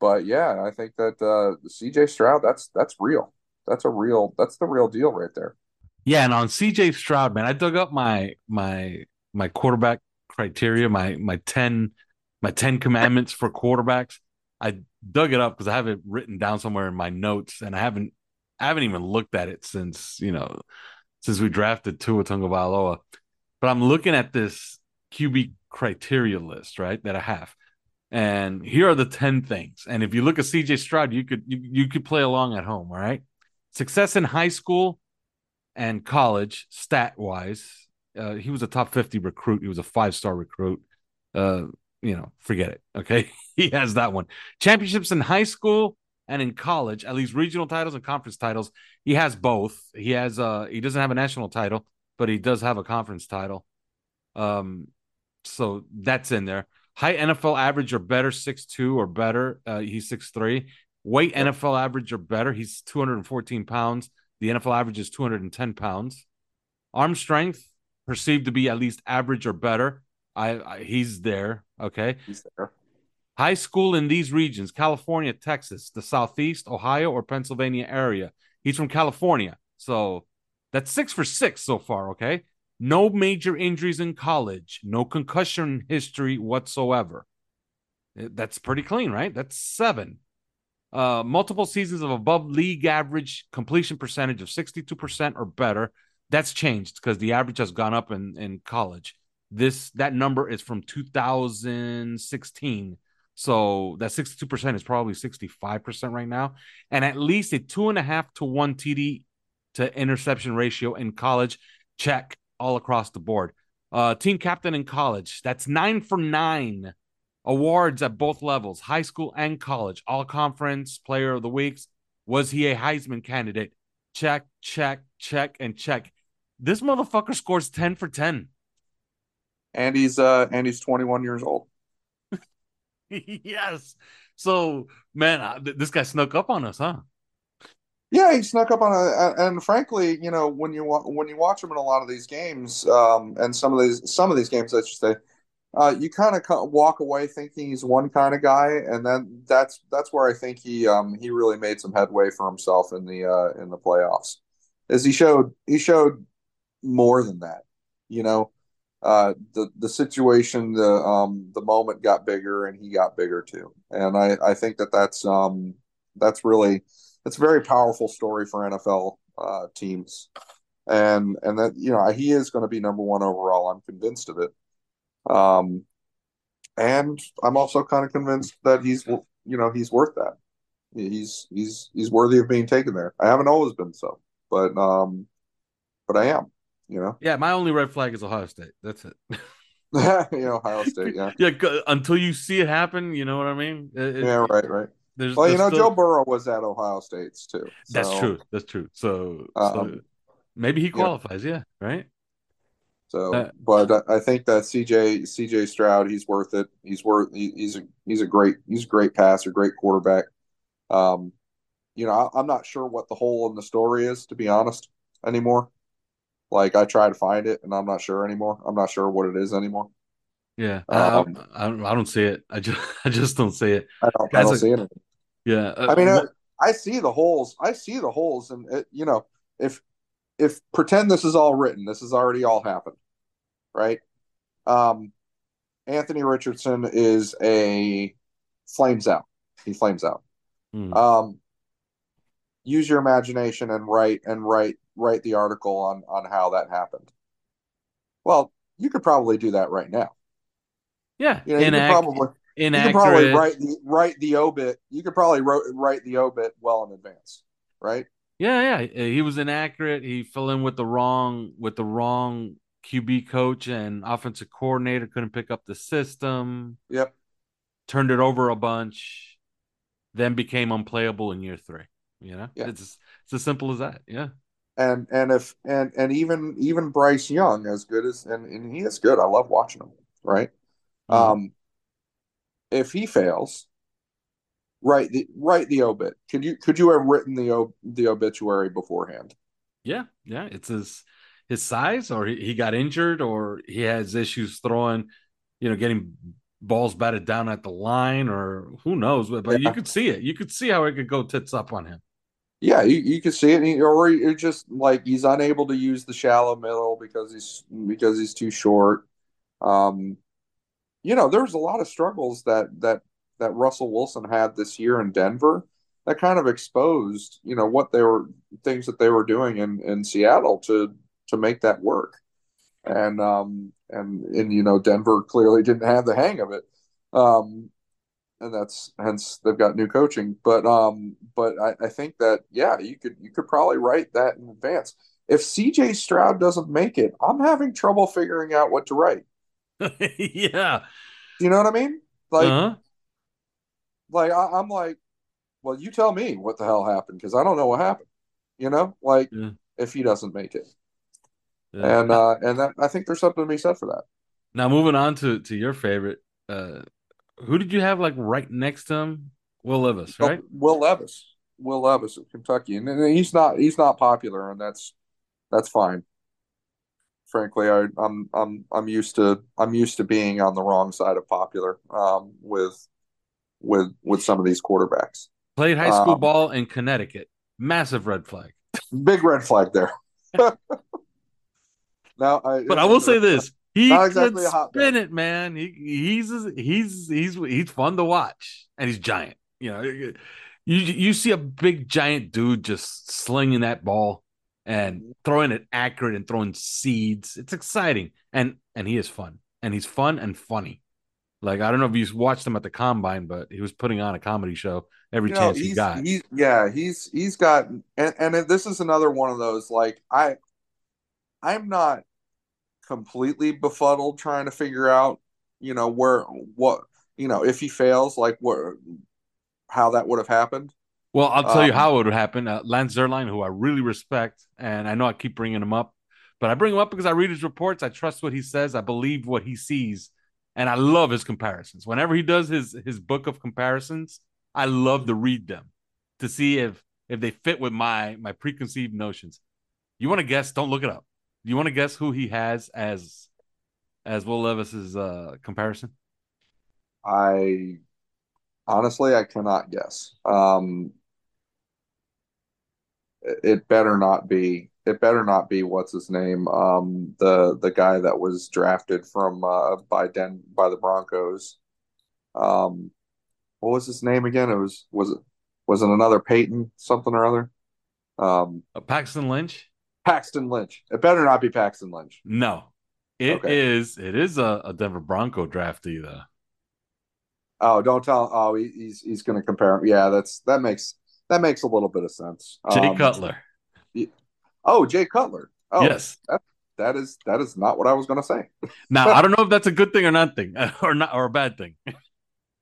but yeah, I think that uh, CJ Stroud, that's that's real. That's a real. That's the real deal right there. Yeah, and on CJ Stroud, man, I dug up my my my quarterback criteria, my my ten my ten commandments for quarterbacks. I dug it up because I have it written down somewhere in my notes, and I haven't I haven't even looked at it since you know since we drafted Tua Tagovailoa. But I'm looking at this QB criteria list, right, that I have. And here are the 10 things. And if you look at CJ Stroud, you could you, you could play along at home, all right? Success in high school and college, stat wise. Uh, he was a top 50 recruit. He was a five star recruit. Uh, you know, forget it. Okay. *laughs* he has that one. Championships in high school and in college, at least regional titles and conference titles. He has both. He has uh he doesn't have a national title, but he does have a conference title. Um, so that's in there. High NFL average or better, six two or better. Uh, he's six three. Weight NFL average or better. He's 214 pounds. The NFL average is 210 pounds. Arm strength perceived to be at least average or better. I, I he's there. Okay. He's there. High school in these regions: California, Texas, the Southeast, Ohio, or Pennsylvania area. He's from California, so that's six for six so far. Okay. No major injuries in college. No concussion history whatsoever. That's pretty clean, right? That's seven. Uh, multiple seasons of above league average completion percentage of 62% or better. That's changed because the average has gone up in, in college. This that number is from 2016. So that 62% is probably 65% right now. And at least a two and a half to one TD to interception ratio in college. Check all across the board. Uh, team captain in college. That's nine for nine awards at both levels, high school and college, all conference player of the weeks. Was he a Heisman candidate? Check, check, check, and check. This motherfucker scores 10 for 10. And he's uh and he's 21 years old. *laughs* yes. So, man, uh, th- this guy snuck up on us, huh? Yeah, he snuck up on a, and frankly, you know, when you when you watch him in a lot of these games, um, and some of these some of these games, I should say, uh, you kind of walk away thinking he's one kind of guy, and then that's that's where I think he um, he really made some headway for himself in the uh, in the playoffs, as he showed he showed more than that, you know. Uh, the the situation, the um, the moment got bigger, and he got bigger too. And I, I think that that's um, that's really it's a very powerful story for NFL uh, teams, and and that you know he is going to be number one overall. I'm convinced of it. Um, and I'm also kind of convinced that he's you know he's worth that. He's he's he's worthy of being taken there. I haven't always been so, but um, but I am. You know. Yeah, my only red flag is Ohio State. That's it. *laughs* *laughs* you know, Ohio State, yeah. Yeah, until you see it happen, you know what I mean? It- it- Yeah, right, right. There's, Well, you know, still- Joe Burrow was at Ohio State's too. That's true. That's true. So, so Um, maybe he qualifies. Yeah, right. So, Uh, but I- I think that CJ CJ Stroud, he's worth it. He's worth. He, he's a he's a great he's a great passer, great quarterback. Um, you know, I, I'm not sure what the hole in the story is, to be honest, anymore. Like I try to find it, and I'm not sure anymore. I'm not sure what it is anymore. Yeah, Um, I, I, don't- I don't see it. I just, *laughs* I just don't see it. I don't, I don't a- see it. Yeah, uh, I mean, I, I see the holes. I see the holes, and it, you know, if if pretend this is all written, this has already all happened, right? Um, Anthony Richardson is a flames out. He flames out. Hmm. Um, use your imagination and write and write write the article on on how that happened. Well, you could probably do that right now. yeah, You know, you could probably you could inaccurate. probably write the write the obit. You could probably wrote, write the obit well in advance, right? Yeah, yeah. Eh, he was inaccurate. He fell in with the wrong with the wrong QB coach and offensive coordinator. Couldn't pick up the system. Yep. Turned it over a bunch. Then became unplayable in year three. You know, Yeah. it's it's as simple as that. Yeah. And and if and and even even Bryce Young, as good as and, and he is good. I love watching him. Right. Mhm. Um, if he fails, write the write the obit. Could you could you have written the ob, the obituary beforehand? Yeah, yeah. It's his his size, or he, he got injured, or he has issues throwing, you know, getting balls batted down at the line, or who knows. But, but you could see it. You could see how it could go tits up on him. Yeah, you, you can see it, he- or you're just like he's unable to use the shallow middle because he's because he's too short. Um, you know, there's a lot of struggles that that that Russell Wilson had this year in Denver that kind of exposed, you know, what they were things that they were doing in in Seattle to to make that work. And um and and you know, Denver clearly didn't have the hang of it. Um and that's hence they've got new coaching. But um, but I, I think that yeah, you could you could probably write that in advance. If CJ Stroud doesn't make it, I'm having trouble figuring out what to write. *laughs* yeah. You know what I mean? Like uh-huh. like I, I'm like, well, you tell me what the hell happened because I don't know what happened. You know, like Yeah. if he doesn't make it, Yeah. and uh, and that, I think there's something to be said for that. Now moving on to to your favorite, uh, who did you have like right next to him? Will Levis, right? Will Levis, Will Levis of Kentucky, and, and he's not he's not popular, and that's that's fine. Frankly, I, I'm I'm I'm used to I'm used to being on the wrong side of popular um, with with with some of these quarterbacks. Played high school Um, ball in Connecticut. Massive red flag. Big red flag there. *laughs* *laughs* now, I, But I will say this: he Not could exactly a hotbed. spin it, man. He he's he's he's he's fun to watch, and he's giant. You know, you you see a big giant dude just slinging that ball and mm-hmm. throwing it accurate and throwing seeds. It's exciting, and and he is fun, and he's fun and funny. Like I don't know if you watched him at the combine, but he was putting on a comedy show every You know, chance he he's, got. He's yeah, he's he's got and and this is another one of those like I I'm not completely befuddled trying to figure out, you know, where what you know, if he fails, like what how that would have happened. Well, I'll tell you Um, how it would happen. Uh, Lance Zierlein, who I really respect, and I know I keep bringing him up, but I bring him up because I read his reports. I trust what he says. I believe what he sees, and I love his comparisons. Whenever he does his his book of comparisons, I love to read them to see if if they fit with my my preconceived notions. You want to guess? Don't look it up. Do you want to guess who he has as as Will Levis's uh, comparison? I honestly I cannot guess. Um it better not be it better not be what's his name um the the guy that was drafted from uh by Den by the Broncos um what was his name again it was was it was it another Peyton something or other um Uh, Paxton Lynch? Paxton Lynch it better not be Paxton Lynch No, it Okay. is. It is a, a Denver Bronco draftee though. oh don't tell oh he, he's he's gonna compare him yeah that's that makes that makes a little bit of sense Jay Um, Cutler. Oh, Jay Cutler. Oh, yes. that, that is that is not what I was going to say. now *laughs* I don't know if that's a good thing or not thing *laughs* or not or a bad thing.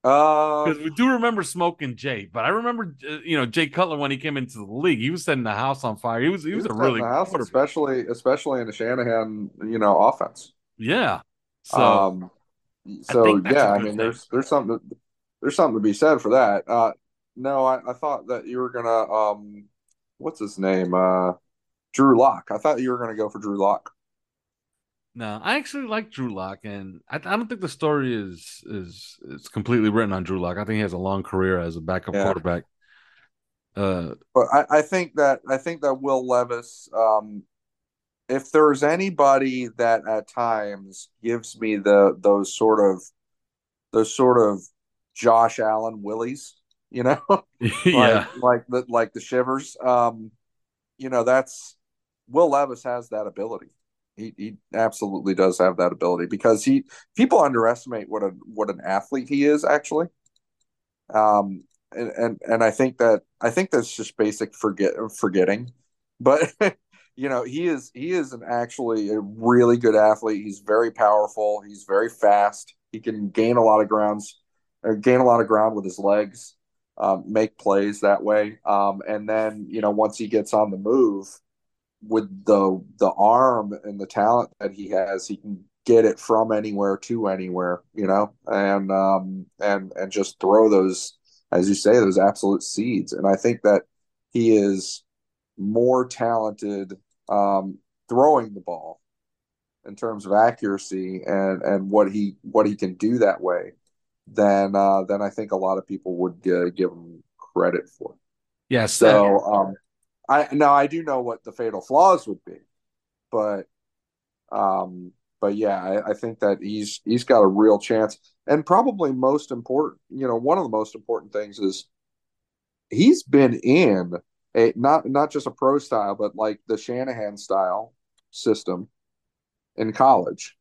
Because Uh, we do remember smoking Jay, but I remember uh, you know Jay Cutler when he came into the league, he was setting the house on fire. He was he was a really good house, especially especially in the Shanahan, you know, offense. yeah. So um, so a yeah, I mean, thing. there's there's something to, there's something to be said for that. Uh, no, I, I thought that you were gonna um, what's his name? Uh, Drew Lock. I thought you were gonna go for Drew Lock. No, I actually like Drew Lock, and I, I don't think the story is is is completely written on Drew Lock. I think he has a long career as a backup Yeah. quarterback. Uh, But I, I think that I think that Will Levis, um, if there's anybody that at times gives me the those sort of those sort of Josh Allen willies, you know, *laughs* *laughs* yeah, like like the like the shivers. Um, you know, that's Will Levis has that ability. He he absolutely does have that ability because he people underestimate what a what an athlete he is actually. Um, and and and I think that I think that's just basic forget forgetting, but *laughs* you know he is he is an actually a really good athlete. He's very powerful. He's very fast. He can gain a lot of grounds, or gain a lot of ground with his legs um, make plays that way. Um, and then you know once he gets on the move with the the arm and the talent that he has, he can get it from anywhere to anywhere. You know, and um, and and just throw those, as you say, those absolute seeds. And I think that he is more talented um, throwing the ball in terms of accuracy and and what he what he can do that way than uh, than I think a lot of people would uh, give him credit for. yes. So um, I now I do know what the fatal flaws would be, but um, but yeah, I, I think that he's he's got a real chance, and probably most important, you know, one of the most important things is he's been in a not not just a pro style, but like the Shanahan style system in college,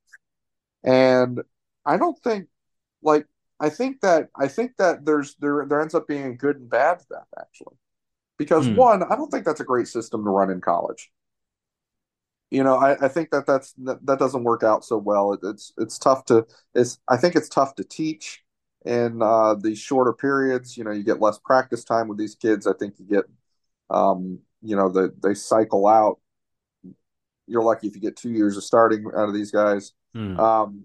and I don't think like I think that I think that there's there there ends up being good and bad to that actually. Because Hmm. one, I don't think that's a great system to run in college. You know, I, I think that that's that, that doesn't work out so well. It, it's it's tough to it's I think it's tough to teach in uh, these shorter periods. You know, you get less practice time with these kids. I think you get um, you know, the, they cycle out. You're lucky if you get two years of starting out of these guys. Hmm. Um,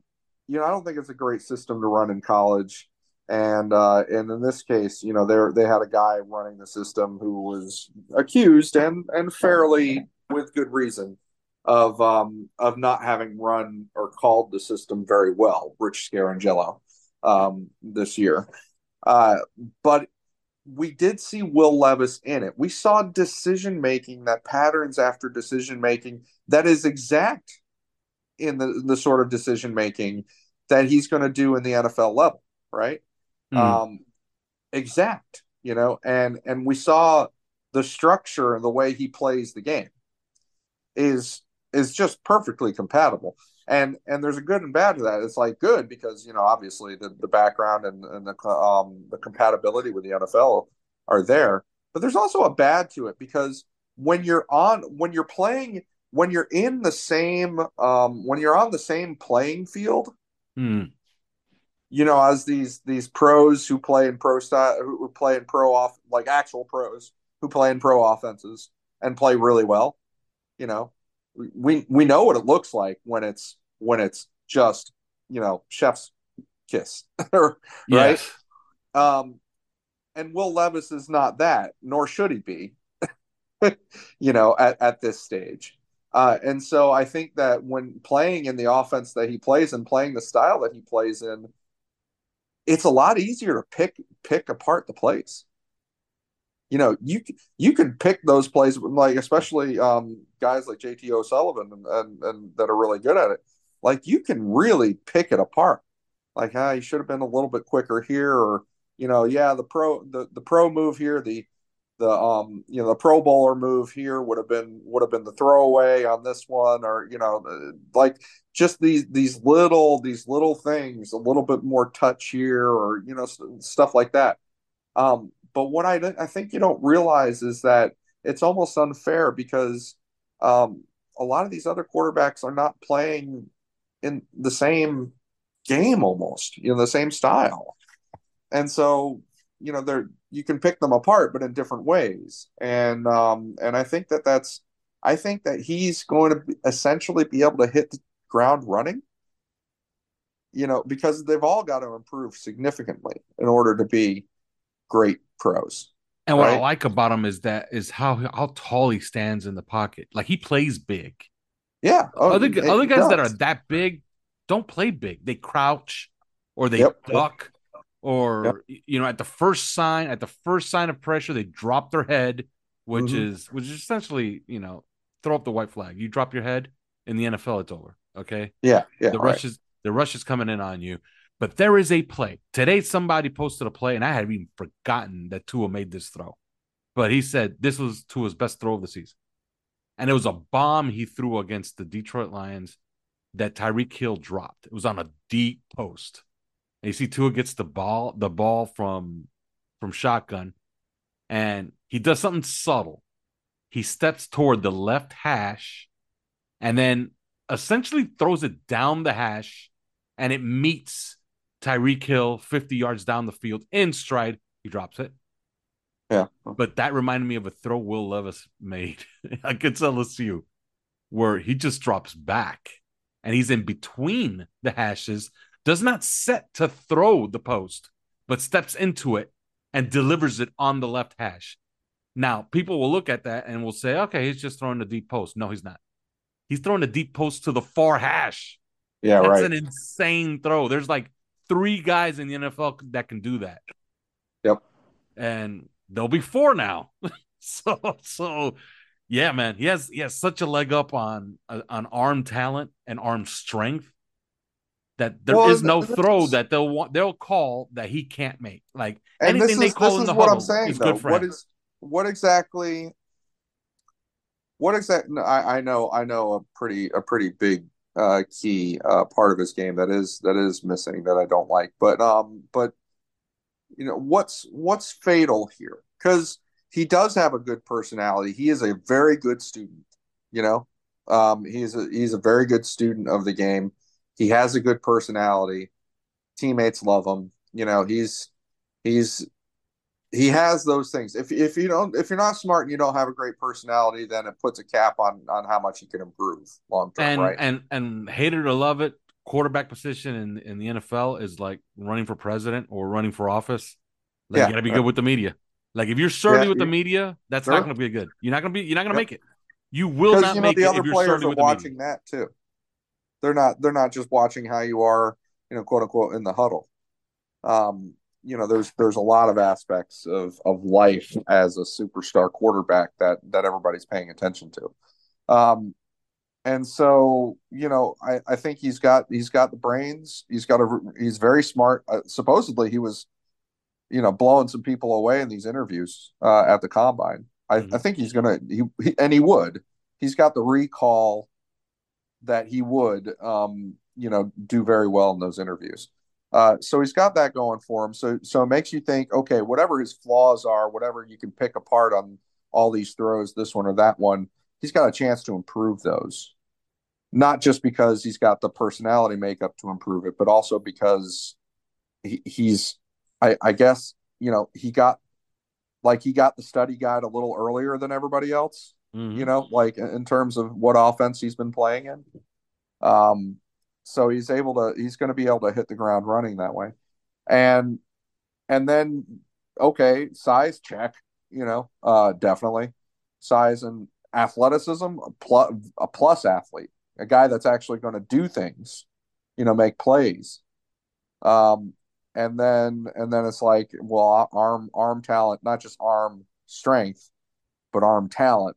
you know, I don't think it's a great system to run in college. And uh, and in this case, you know, they they had a guy running the system who was accused and and fairly with good reason of um, of not having run or called the system very well, Rich Scangarello, um, this year. Uh, but we did see Will Levis in it. We saw decision making that patterns after decision making that is exact in the the sort of decision making that he's going to do in the NFL level, right? Hmm. Um, exact, you know, and and we saw the structure and the way he plays the game is is just perfectly compatible. And and there's a good and bad to that. It's like good because you know obviously the, the background and, and the um the compatibility with the NFL are there, but there's also a bad to it because when you're on when you're playing when you're in the same um when you're on the same playing field Hmm. You know, as these these pros who play in pro style, who play in pro off, like actual pros who play in pro offenses and play really well. You know, we we know what it looks like when it's when it's just you know chef's kiss, *laughs* right? Yes. Um, and Will Levis is not that, nor should he be. *laughs* you know, at at this stage. Uh, and so I think that when playing in the offense that he plays and playing the style that he plays in, it's a lot easier to pick pick apart the plays. You know, you you can pick those plays like especially um, guys like JT O'Sullivan and, and and that are really good at it. Like you can really pick it apart. Like, ah, you should have been a little bit quicker here, or you know, yeah, the pro the the pro move here, the the um you know the pro bowler move here would have been would have been the throwaway on this one or you know uh, like just these these little these little things a little bit more touch here or you know st- stuff like that um but what i i think you don't realize is that it's almost unfair because um a lot of these other quarterbacks are not playing in the same game almost, you know, the same style. And so, you know, they're you can pick them apart, but in different ways. And um, and I think that that's I think that he's going to be, essentially be able to hit the ground running. You know, because they've all got to improve significantly in order to be great pros. And what right? I like about him is that is how how tall he stands in the pocket. Like he plays big. Yeah. Oh, other other guys does. that are that big don't play big. They crouch or they yep. duck or yep. you know at the first sign at the first sign of pressure they drop their head, which mm-hmm. is which is essentially you know throw up the white flag. You drop your head in the NFL, it's over. Okay. Yeah. Yeah. The rush right. is the rush is coming in on you. But there is a play. Today, somebody posted a play, and I had even forgotten that Tua made this throw. But he said this was Tua's best throw of the season. And it was a bomb he threw against the Detroit Lions that Tyreek Hill dropped. It was on a deep post. And you see Tua gets the ball, the ball from from shotgun, and he does something subtle. He steps toward the left hash and then essentially throws it down the hash and it meets Tyreek Hill 50 yards down the field in stride. He drops it. Yeah. But that reminded me of a throw Will Levis made *laughs* against LSU where he just drops back and he's in between the hashes, does not set to throw the post, but steps into it and delivers it on the left hash. Now, people will look at that and will say, okay, he's just throwing the deep post. No, he's not. He's throwing the deep post to the far hash. Yeah, That's right. an insane throw. There's like three guys in the NFL that can do that. Yep. And there'll be four now. *laughs* so so yeah, man, he has he has such a leg up on uh, on arm talent and arm strength that there well, is no throw that they'll want they'll call that he can't make. Like anything is, they call in the what huddle I'm saying, is though. good for what him. Is, what exactly? What exactly? I, I know I know a pretty a pretty big uh, key uh, part of his game that is that is missing that I don't like. But um, but you know what's what's fatal here because he does have a good personality. He is a very good student. You know, um, he's a he's a very good student of the game. He has a good personality. Teammates love him. You know, he's he's he has those things. If if you don't if you're not smart and you don't have a great personality, then it puts a cap on on how much he can improve long term, and, right? And and hate it or love it, quarterback position in in the NFL is like running for president or running for office. Like yeah, you got to be good with the media. Like if you're surly yeah, with the media, that's sure. not going to be good. You're not going to be. You're not going to make it. You will not you know, make the it other players are watching that too. They're not. They're not just watching how you are, you know, quote unquote, in the huddle. Um, you know there's there's a lot of aspects of of life as a superstar quarterback that that everybody's paying attention to um and so you know i i think he's got he's got the brains he's got a he's very smart uh, supposedly he was you know blowing some people away in these interviews uh, at the combine I, mm-hmm. I think he's gonna he, he and he would he's got the recall that he would um you know do very well in those interviews uh, so he's got that going for him. So so it makes you think, okay, whatever his flaws are, whatever you can pick apart on all these throws, this one or that one, he's got a chance to improve those. Not just because he's got the personality makeup to improve it, but also because he, he's, I, I guess, you know, he got like he got the study guide a little earlier than everybody else. Mm-hmm. You know, like in terms of what offense he's been playing in. Um, so he's able to he's going to be able to hit the ground running that way and and then okay size check you know uh definitely size and athleticism a plus, a plus athlete a guy that's actually going to do things you know make plays um and then and then it's like well arm arm talent not just arm strength but arm talent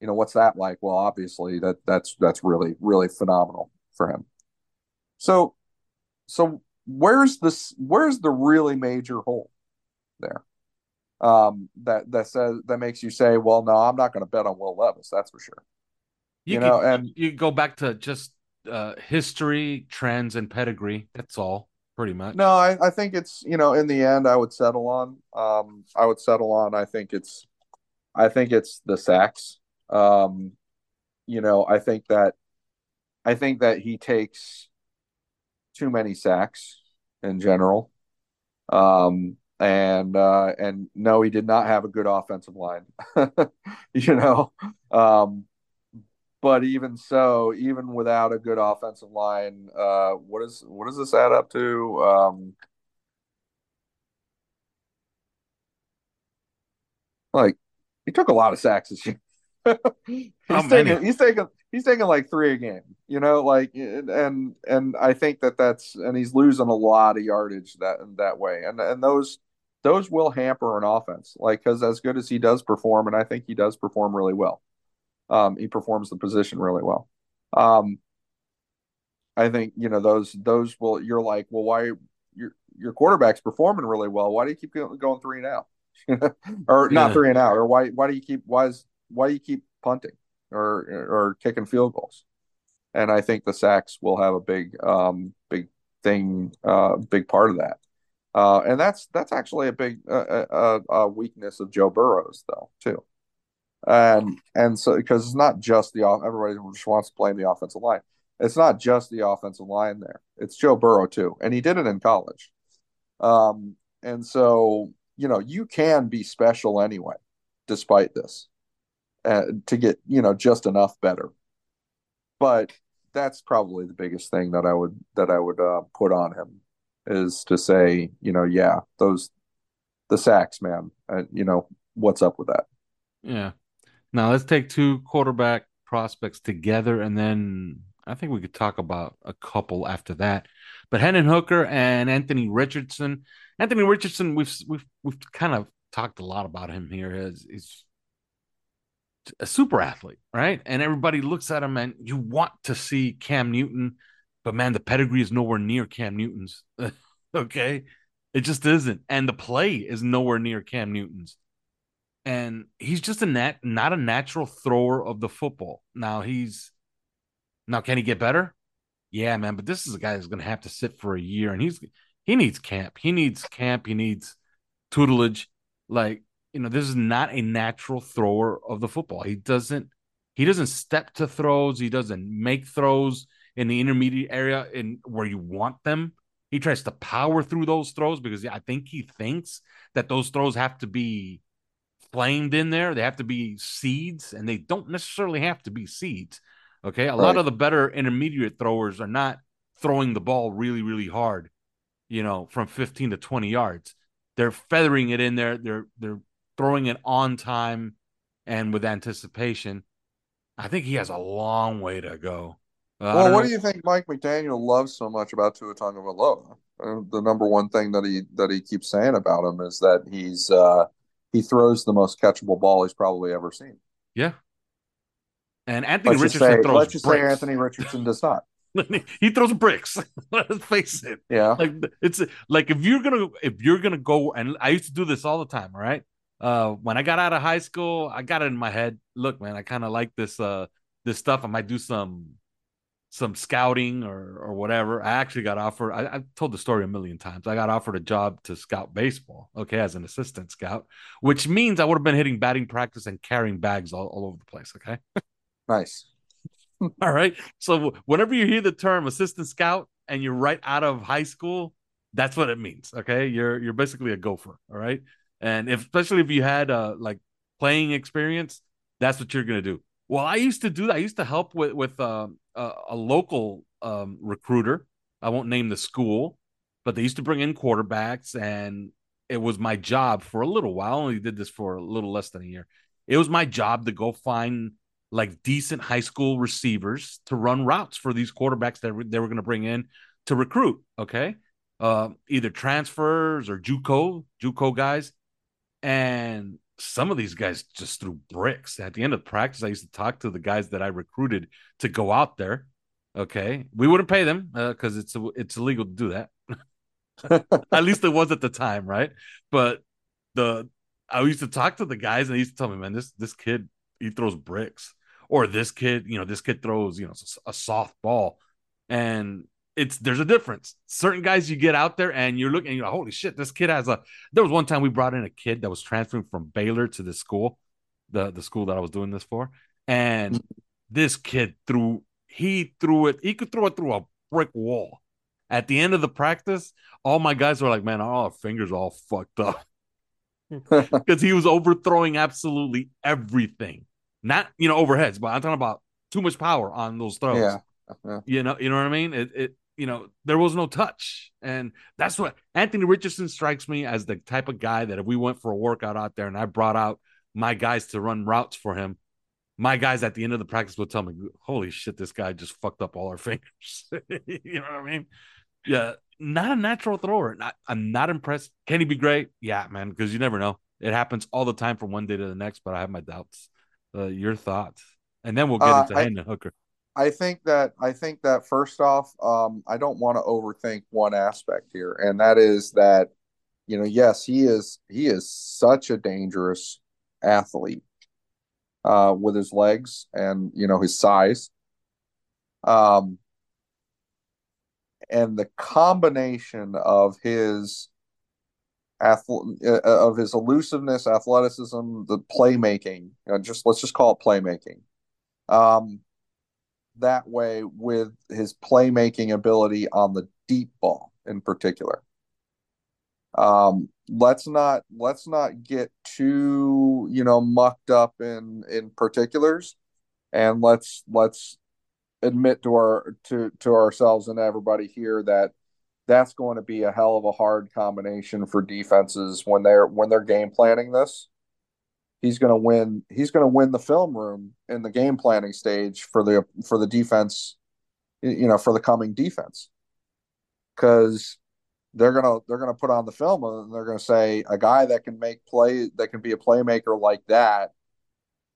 you know what's that like well obviously that that's that's really really phenomenal for him so, so where's this? Where's the really major hole there? Um, that that says that makes you say, well, no, I'm not going to bet on Will Levis. That's for sure. You, you know, and you go back to just uh, history, trends, and pedigree. That's all, pretty much. No, I, I think it's you know, in the end, I would settle on. Um, I would settle on. I think it's, I think it's the sacks. Um, you know, I think that I think that he takes too many sacks in general. Um, and uh, and no, he did not have a good offensive line. *laughs* you know, um, but even so, even without a good offensive line, uh, what is what does this add up to? Um, like he took a lot of sacks this year. *laughs* he's taking he's taking he's taking like three a game, you know, like and and I think that that's and he's losing a lot of yardage that that way, and and those those will hamper an offense, like because as good as he does perform, and I think he does perform really well, um, he performs the position really well. Um, I think you know those those will you're like, well, why your your quarterback's performing really well? Why do you keep going three and out? *laughs* or yeah. not three and out, or why why do you keep why is why do you keep punting or or kicking field goals? And I think the sacks will have a big um, big thing, uh, big part of that. Uh, and that's that's actually a big uh, uh, uh weakness of Joe Burrow's, though, too. And and so because it's not just the everybody just wants to blame the offensive line. It's not just the offensive line there. It's Joe Burrow too, and he did it in college. Um, and so you know you can be special anyway, despite this uh, to get you know just enough better. But that's probably the biggest thing that I would that I would uh, put on him is to say, you know, yeah, those the sacks, man. Uh, you know, what's up with that? Yeah. Now let's take two quarterback prospects together, and then I think we could talk about a couple after that. But Hendon Hooker and Anthony Richardson. Anthony Richardson, we've we've we've kind of talked a lot about him here. He's, he's a super athlete, right? And everybody looks at him and you want to see Cam Newton, but man, the pedigree is nowhere near Cam Newton's. *laughs* okay. It just isn't. And the play is nowhere near Cam Newton's. And he's just a nat not a natural thrower of the football. Now he's now can he get better? Yeah, man, but this is a guy that's gonna have to sit for a year and he's he needs camp. He needs camp, he needs tutelage. Like you know, this is not a natural thrower of the football. He doesn't he doesn't step to throws, he doesn't make throws in the intermediate area in where you want them. He tries to power through those throws because I think he thinks that those throws have to be flamed in there. They have to be seeds, and they don't necessarily have to be seeds. Okay. A right. lot of the better intermediate throwers are not throwing the ball really, really hard, you know, from 15 to 20 yards. They're feathering it in there. They're they're throwing it on time and with anticipation. I think he has a long way to go. Uh, well, what know. do you think Mike McDaniel loves so much about Tua Tagovailoa? Uh, the number one thing that he that he keeps saying about him is that he's uh, he throws the most catchable ball he's probably ever seen. Yeah, and Anthony let's Richardson say, throws. Let's just bricks. say Anthony Richardson does not. *laughs* he throws bricks. *laughs* Let's face it. Yeah, like it's like if you're gonna if you're gonna go and I used to do this all the time. Right, uh, when I got out of high school, I got it in my head. Look, man, I kind of like this uh this stuff. I might do some some scouting or or whatever. I actually got offered. I, I told the story a million times. I got offered a job to scout baseball. Okay, as an assistant scout, which means I would have been hitting batting practice and carrying bags all, all over the place. Okay, *laughs* nice. all right. So whenever you hear the term assistant scout and you're right out of high school, that's what it means. Okay, you're you're basically a gopher. All right. And if, especially if you had uh like playing experience, that's what you're gonna do. Well, I used to do that. I used to help with with uh, a, a local um, recruiter. I won't name the school, but they used to bring in quarterbacks, and it was my job for a little while. I only did this for a little less than a year. It was my job to go find like decent high school receivers to run routes for these quarterbacks that they were going to bring in to recruit. Okay, uh, either transfers or JUCO JUCO guys and some of these guys just threw bricks. At the end of practice, I used to talk to the guys that I recruited to go out there. Okay, we wouldn't pay them because uh, it's it's illegal to do that. *laughs* at least it was at the time, right? But the I used to talk to the guys and they used to tell me, man, this this kid he throws bricks, or this kid, you know, this kid throws you know a soft ball, and it's there's a difference. Certain guys you get out there and you're looking, you're like, holy shit, this kid has a. There was one time we brought in a kid that was transferring from Baylor to the school, the the school that I was doing this for, and mm-hmm. This kid threw he threw it. He could throw it through a brick wall. At the end of the practice, all my guys were like, "Man, all our fingers all fucked up," *laughs* *laughs* because he was overthrowing absolutely everything. Not you know overheads, but I'm talking about too much power on those throws. Yeah. yeah. You know, you know what I mean? It, it, you know, there was no touch, and that's what Anthony Richardson strikes me as the type of guy that if we went for a workout out there and I brought out my guys to run routes for him, my guys at the end of the practice would tell me, "Holy shit, this guy just fucked up all our *laughs* fingers." *laughs* you know what I mean? Yeah, not a natural thrower. Not, I'm not impressed. Can he be great? Yeah, man, because you never know. It happens all the time from one day to the next, but I have my doubts. Uh, your thoughts, and then we'll get Uh, into I- Hooker. I think that I think that first off, um, I don't want to overthink one aspect here, and that is that, you know, yes, he is he is such a dangerous athlete uh, with his legs and you know his size, um, and the combination of his uh, of his elusiveness, athleticism, the playmaking, uh, just let's just call it playmaking. Um, that way with his playmaking ability on the deep ball in particular. Um, let's not let's not get too you know mucked up in in particulars, and let's let's admit to our to to ourselves and everybody here that that's going to be a hell of a hard combination for defenses when they're when they're game planning this he's going to win he's going to win the film room in the game planning stage for the for the defense you know for the coming defense. Cuz they're going to they're to put on the film and they're going to say a guy that can make play that can be a playmaker like that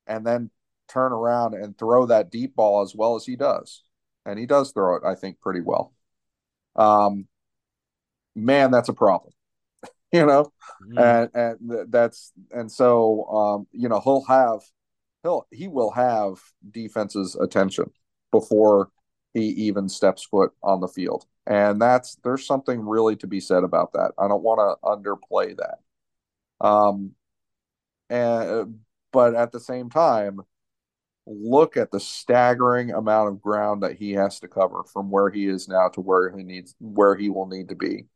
and then turn around and throw that deep ball as well as he does. And he does throw it I think pretty well. Um man that's a problem *laughs* you know? Mm. and and that's and so um you know he'll have he'll he will have defense's attention before he even steps foot on the field. And that's there's something really to be said about that. I don't want to underplay that. Um and but at the same time look at the staggering amount of ground that he has to cover from where he is now to where he needs where he will need to be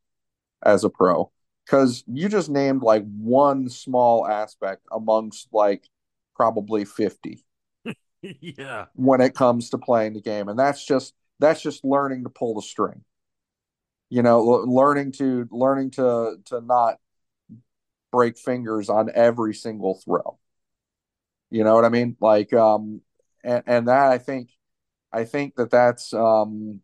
as a pro because you just named like one small aspect amongst like probably 50 *laughs* yeah. when it comes to playing the game and that's just that's just learning to pull the string. You know l- learning to learning to to not break fingers on every single throw. You know what i mean? Like um and, and that i think i think that that's um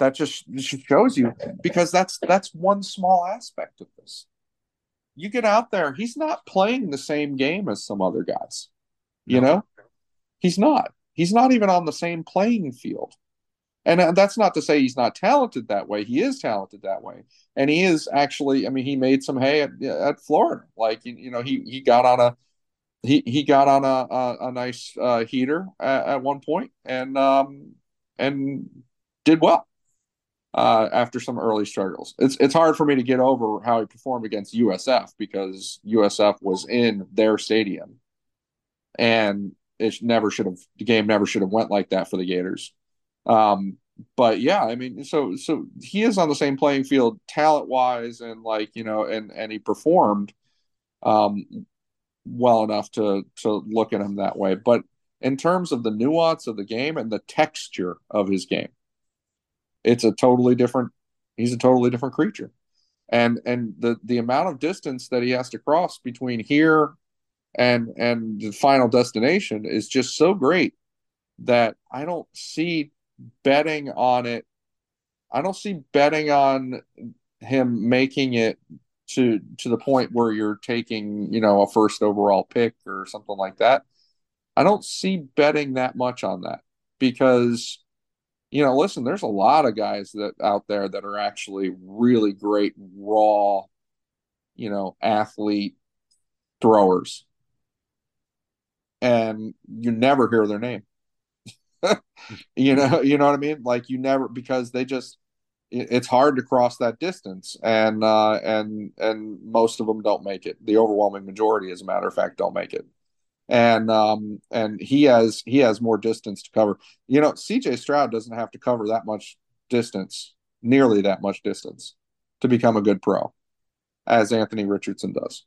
that just, shows you because that's that's one small aspect of this. You get out there he's not playing the same game as some other guys you know? He's not. He's not even on the same playing field. And uh, that's not to say he's not talented that way. He is talented that way. And he is actually i mean he made some hay at, at florida. Like you, you know he he got on a he he got on a a, a nice uh, heater at, at one point and um and did well uh, after some early struggles. It's it's hard for me to get over how he performed against USF because USF was in their stadium, and it never should have the game never should have went like that for the Gators. Um, but yeah, I mean, so so he is on the same playing field talent wise, and like you know, and and he performed um, well enough to to look at him that way. But in terms of the nuance of the game and the texture of his game, it's a totally different. He's a totally different creature, and and the the amount of distance that he has to cross between here and and the final destination is just so great that I don't see betting on it. I don't see betting on him making it to to the point where you're taking, you know, a first overall pick or something like that. I don't see betting that much on that because you know, listen, there's a lot of guys that out there that are actually really great raw, you know, athlete throwers. And you never hear their name. *laughs* you know, you know what I mean? Like you never because they just it's hard to cross that distance and uh and and most of them don't make it. The overwhelming majority as a matter of fact don't make it. And um and he has he has more distance to cover. You know, CJ Stroud doesn't have to cover that much distance, nearly that much distance, to become a good pro, as Anthony Richardson does.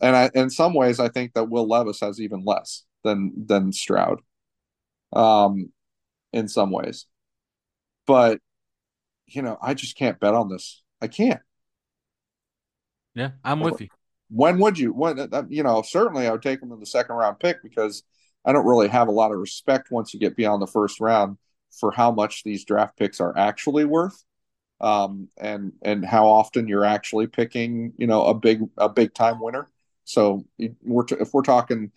And I, in some ways, I think that Will Levis has even less than than Stroud. Um, in some ways, but you know, I just can't bet on this. I can't. Yeah, I'm with you. When would you? When uh, you know, certainly I would take him in the second round pick because I don't really have a lot of respect once you get beyond the first round for how much these draft picks are actually worth, um, and and how often you're actually picking, you know, a big a big time winner. So we're t- if we're talking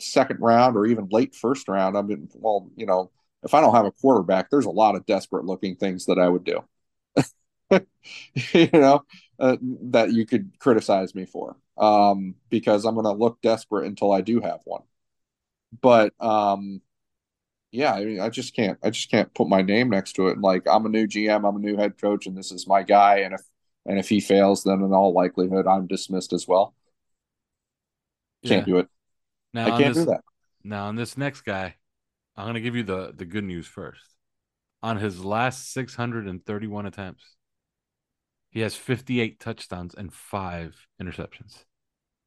second round or even late first round, I mean, well, you know, if I don't have a quarterback, there's a lot of desperate looking things that I would do. *laughs* you know, uh, that you could criticize me for um, because I'm going to look desperate until I do have one. But um, yeah, I mean, I just can't. I just can't put my name next to it. And like, I'm a new GM, I'm a new head coach, and this is my guy. And if and if he fails, then in all likelihood, I'm dismissed as well. Can't yeah. do it. Now, I can't this, do that. Now, on this next guy, I'm going to give you the the good news first. On his last 631 attempts, he has 58 touchdowns and five interceptions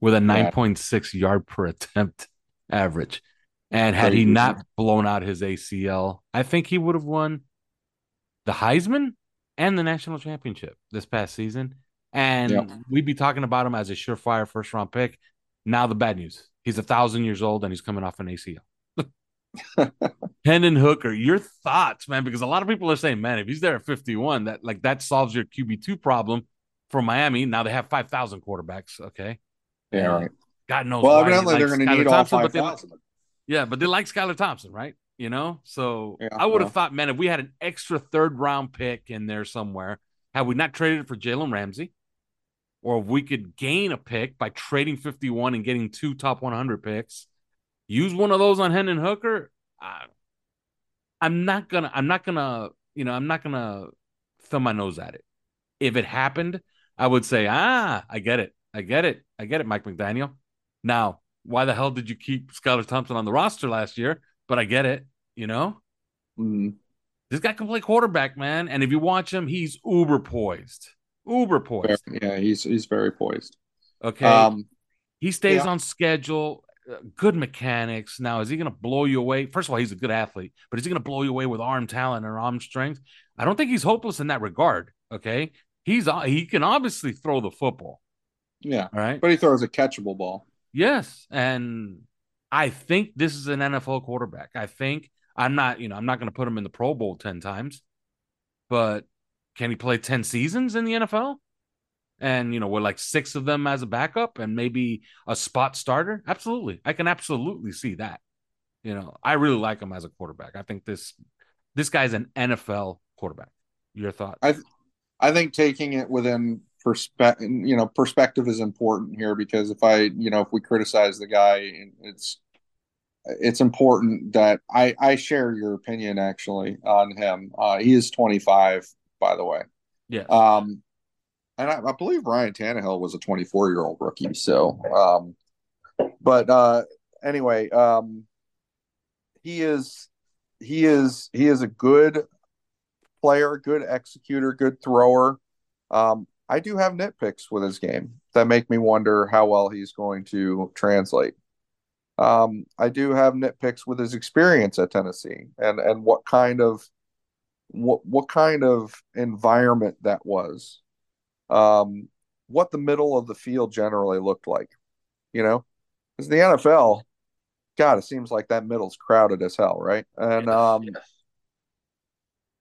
with a 9.6 yard per attempt average. And had he not blown out his ACL, I think he would have won the Heisman and the national championship this past season. And we'd be talking about him as a surefire first round pick. Now, the bad news he's a thousand years old and he's coming off an ACL. *laughs* Hendon Hooker, your thoughts, man? Because a lot of people are saying, man, if he's there at 51, that like that solves your QB two problem for Miami. Now they have 5,000 quarterbacks. Okay. Yeah. Right. God knows. Well, evidently they're going to need Thompson, all 5,000. Yeah, but they like Skylar Thompson, right? You know, so yeah, I would have thought, man, if we had an extra third round pick in there somewhere, had we not traded it for Jalen Ramsey, or if we could gain a pick by trading 51 and getting two top 100 picks, use one of those on Hendon Hooker. I, I'm not gonna. I'm not gonna. You know, I'm not gonna thumb my nose at it. If it happened, I would say, ah, I get it. I get it. I get it, Mike McDaniel. Now, why the hell did you keep Skylar Thompson on the roster last year? But I get it. You know, mm-hmm. this guy can play quarterback, man. And if you watch him, he's uber poised. Uber poised. Yeah, he's he's very poised. Okay. Um, he stays yeah. on schedule good mechanics. Now, is he going to blow you away? First of all, he's a good athlete, but is he going to blow you away with arm talent or arm strength? I don't think he's hopeless in that regard. Okay, he's uh, he can obviously throw the football. Yeah, all right, but he throws a catchable ball. Yes, and I think this is an NFL quarterback. I think I'm not, you know, I'm not going to put him in the Pro Bowl ten times, but can he play ten seasons in the NFL? And you know with like six of them as a backup and maybe a spot starter absolutely. I can absolutely see that. You know i really like him as a quarterback. I think this this guy's an nfl quarterback. Your thought i th- i think taking it within perspective you know perspective is important here because if i you know if we criticize the guy it's it's important that i i share your opinion actually on him. Uh he is 25 by the way. Yeah um and I, I, believe Ryan Tannehill was a 24 year old rookie. So, um, but uh, anyway, um, he is he is he is a good player, good executor, good thrower. Um, I do have nitpicks with his game that make me wonder how well he's going to translate. Um, I do have nitpicks with his experience at Tennessee and and what kind of what what kind of environment that was um, what the middle of the field generally looked like. You know, because the NFL, God, it seems like that middle's crowded as hell, right? And um,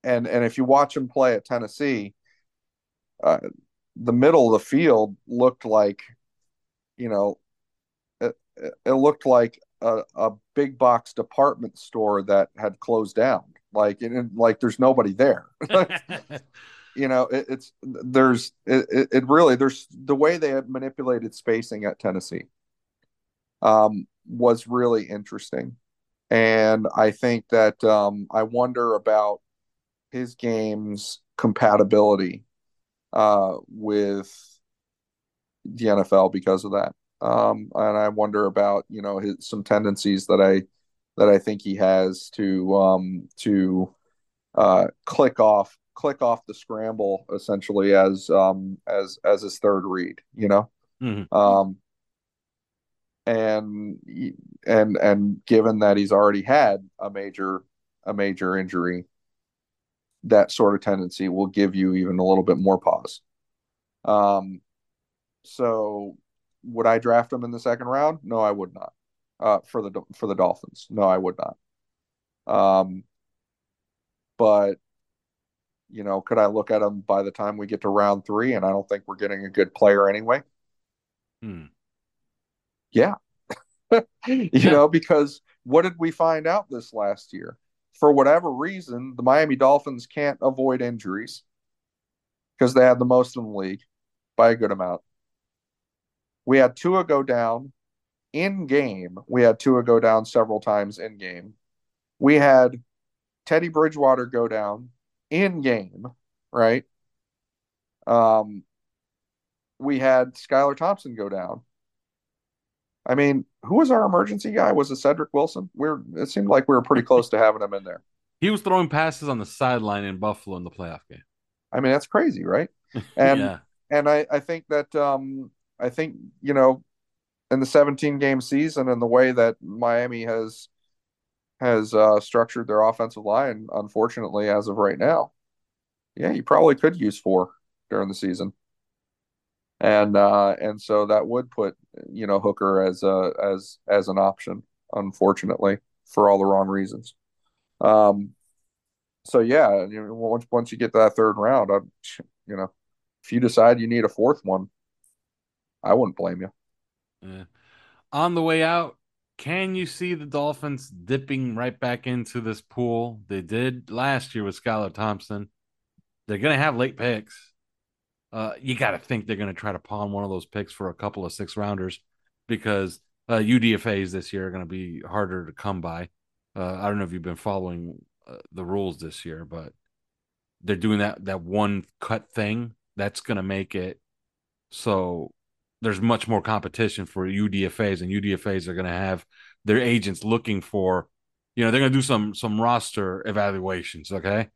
and and if you watch him play at Tennessee, uh, the middle of the field looked like, you know, it, it looked like a, a big box department store that had closed down. Like, it, like there's nobody there. *laughs* *laughs* *laughs* you know it, it's there's it, it really there's the way they had manipulated spacing at tennessee um, was really interesting. And i think that um, i wonder about his game's compatibility uh, with the nfl because of that. Um, and I wonder about you know his some tendencies that I that I think he has to um to uh click off click off the scramble essentially as um as as his third read, you know. Mhm. Um and and and given that he's already had a major a major injury, that sort of tendency will give you even a little bit more pause. Um, so would I draft him in the second round? No, I would not. Uh, for the for the Dolphins, no, I would not. Um, but you know, could I look at him by the time we get to round three, and I don't think we're getting a good player anyway? Hmm. Yeah. *laughs* you Yeah. know, because what did we find out this last year? For whatever reason, the Miami Dolphins can't avoid injuries because they had the most in the league by a good amount. We had Tua go down in game. We had Tua go down several times in game. We had Teddy Bridgewater go down in game, right? Um, we had Skylar Thompson go down. I mean, who was our emergency guy? Was it Cedric Wilson? We're it seemed like we were pretty close to having him in there. He was throwing passes on the sideline in Buffalo in the playoff game. I mean, that's crazy, right? *laughs* And yeah. and I, I think that um I think, you know, in the 17 game season and the way that Miami has has uh structured their offensive line, unfortunately, as of right now, yeah, you probably could use four during the season. And uh and so that would put, you know, Hooker as a as as an option, unfortunately, for all the wrong reasons. Um so yeah, you know, once once you get to that third round, I'm, you know, if you decide you need a fourth one, I wouldn't blame you. Yeah. On the way out, can you see the Dolphins dipping right back into this pool? They did last year with Skylar Thompson. They're going to have late picks. Uh, you got to think they're going to try to pawn one of those picks for a couple of six rounders because uh, UDFAs this year are going to be harder to come by. Uh, I don't know if you've been following uh, the rules this year, but they're doing that that one cut thing. That's going to make it so there's much more competition for UDFAs, and UDFAs are going to have their agents looking for, you know, they're going to do some some roster evaluations. Okay,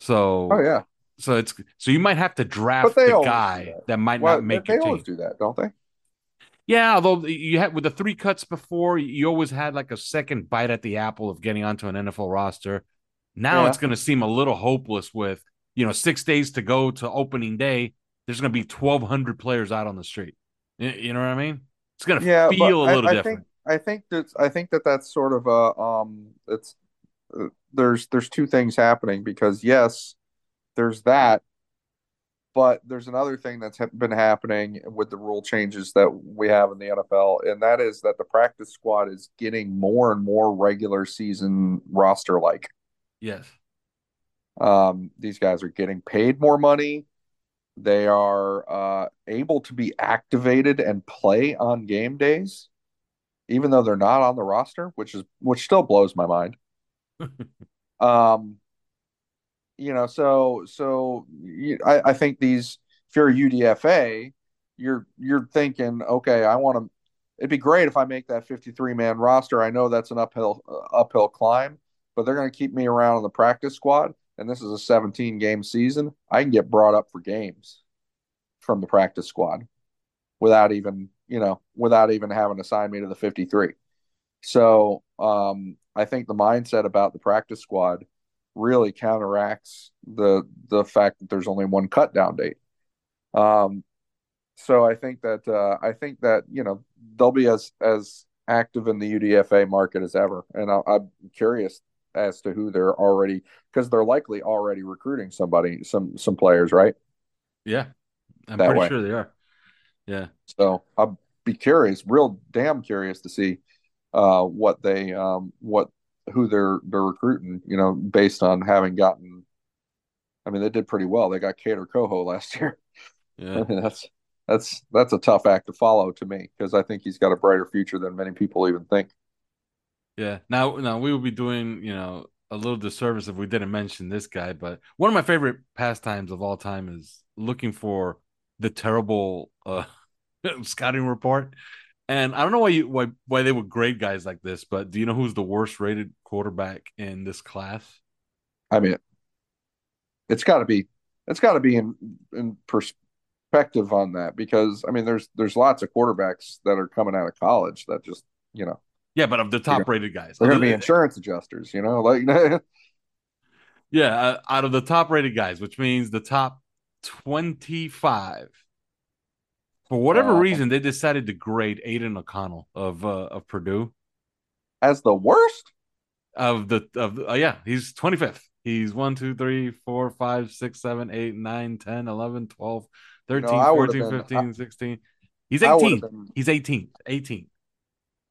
so Oh yeah, so it's so you might have to draft the guy that. that. might Well, not make they your always do that, don't they? Yeah, although you had with the three cuts before, you always had like a second bite at the apple of getting onto an NFL roster. Now Yeah. it's going to seem a little hopeless with you know six days to go to opening day. There's going to be 1,200 players out on the street. You, know what I mean? It's going to Yeah, feel a I- little I, different. think I think that I think that that's sort of a um it's uh, there's there's two things happening because yes, there's that, but there's another thing that's been happening with the rule changes that we have in the NFL, and that is that the practice squad is getting more and more regular season roster like. yes. Um, these guys are getting paid more money. They are uh, able to be activated and play on game days, even though they're not on the roster, which is which still blows my mind. *laughs* um, you know, so so you, I, I think these if you're a UDFA, you're you're thinking, okay, I want to. It'd be great if I make that 53 man roster. I know that's an uphill uh, uphill climb, but they're going to keep me around on the practice squad. And this is a 17 game season. I can get brought up for games from the practice squad without even you know without even having to sign me to the 53. So um, I think the mindset about the practice squad really counteracts the the fact that there's only one cut down date. Um, so I think that uh, I think that you know they'll be as as active in the UDFA market as ever, and I, I'm curious as to who they're already because they're likely already recruiting somebody, some some players, right? Yeah. I'm That pretty way. sure they are. Yeah. So I'll be curious, real damn curious to see uh, what they um, what who they're they're recruiting. You know, based on having gotten. I mean, they did pretty well. They got Kader Kohou last year. Yeah. I *laughs* mean, that's that's that's a tough act to follow to me because I think he's got a brighter future than many people even think. Yeah. Now, now we would be doing, you know, a little disservice if we didn't mention this guy. But one of my favorite pastimes of all time is looking for the terrible uh, *laughs* scouting report And I don't know why you why why they would grade guys like this, but do you know who's the worst rated quarterback in this class? I mean, it's got to be it's got to be in in perspective on that because I mean, there's there's lots of quarterbacks that are coming out of college that just you know Yeah, but of the top rated guys, they're going to be *laughs* insurance adjusters, you know, like *laughs* yeah, uh, out of the top rated guys, which means the top twenty five. For whatever Uh, reason, they decided to grade Aidan O'Connell of uh, of Purdue. As the worst. of the of the, uh, yeah he's 25th he's 1 2 3 4 5 6 7 8 9 10 11 12 13 I would've 14 been- 15 16 he's 18 been- he's 18 18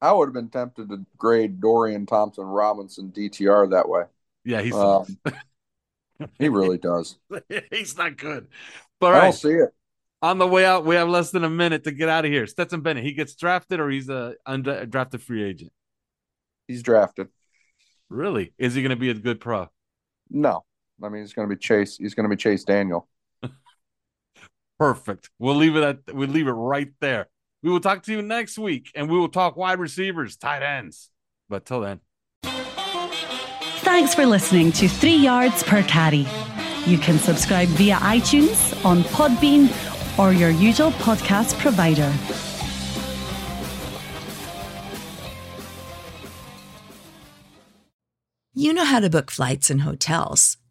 I would have been tempted to grade Dorian Thompson Robinson DTR that way. yeah he's Um, *laughs* he really does. *laughs* he's not good but I don't right see it. on the way out we have less than a minute to get out of here Stetson Bennett he gets drafted or he's a undrafted free agent He's drafted. really is he going to be a good pro No, I mean he's going to be Chase. He's going to be Chase Daniel. *laughs* Perfect. We'll leave it at we'll leave it right there. We will talk to you next week and we will talk wide receivers, tight ends. But till then. Thanks for listening to Three Yards Per Carry. You can subscribe via iTunes, on Podbean, or your usual podcast provider. You know how to book flights and hotels.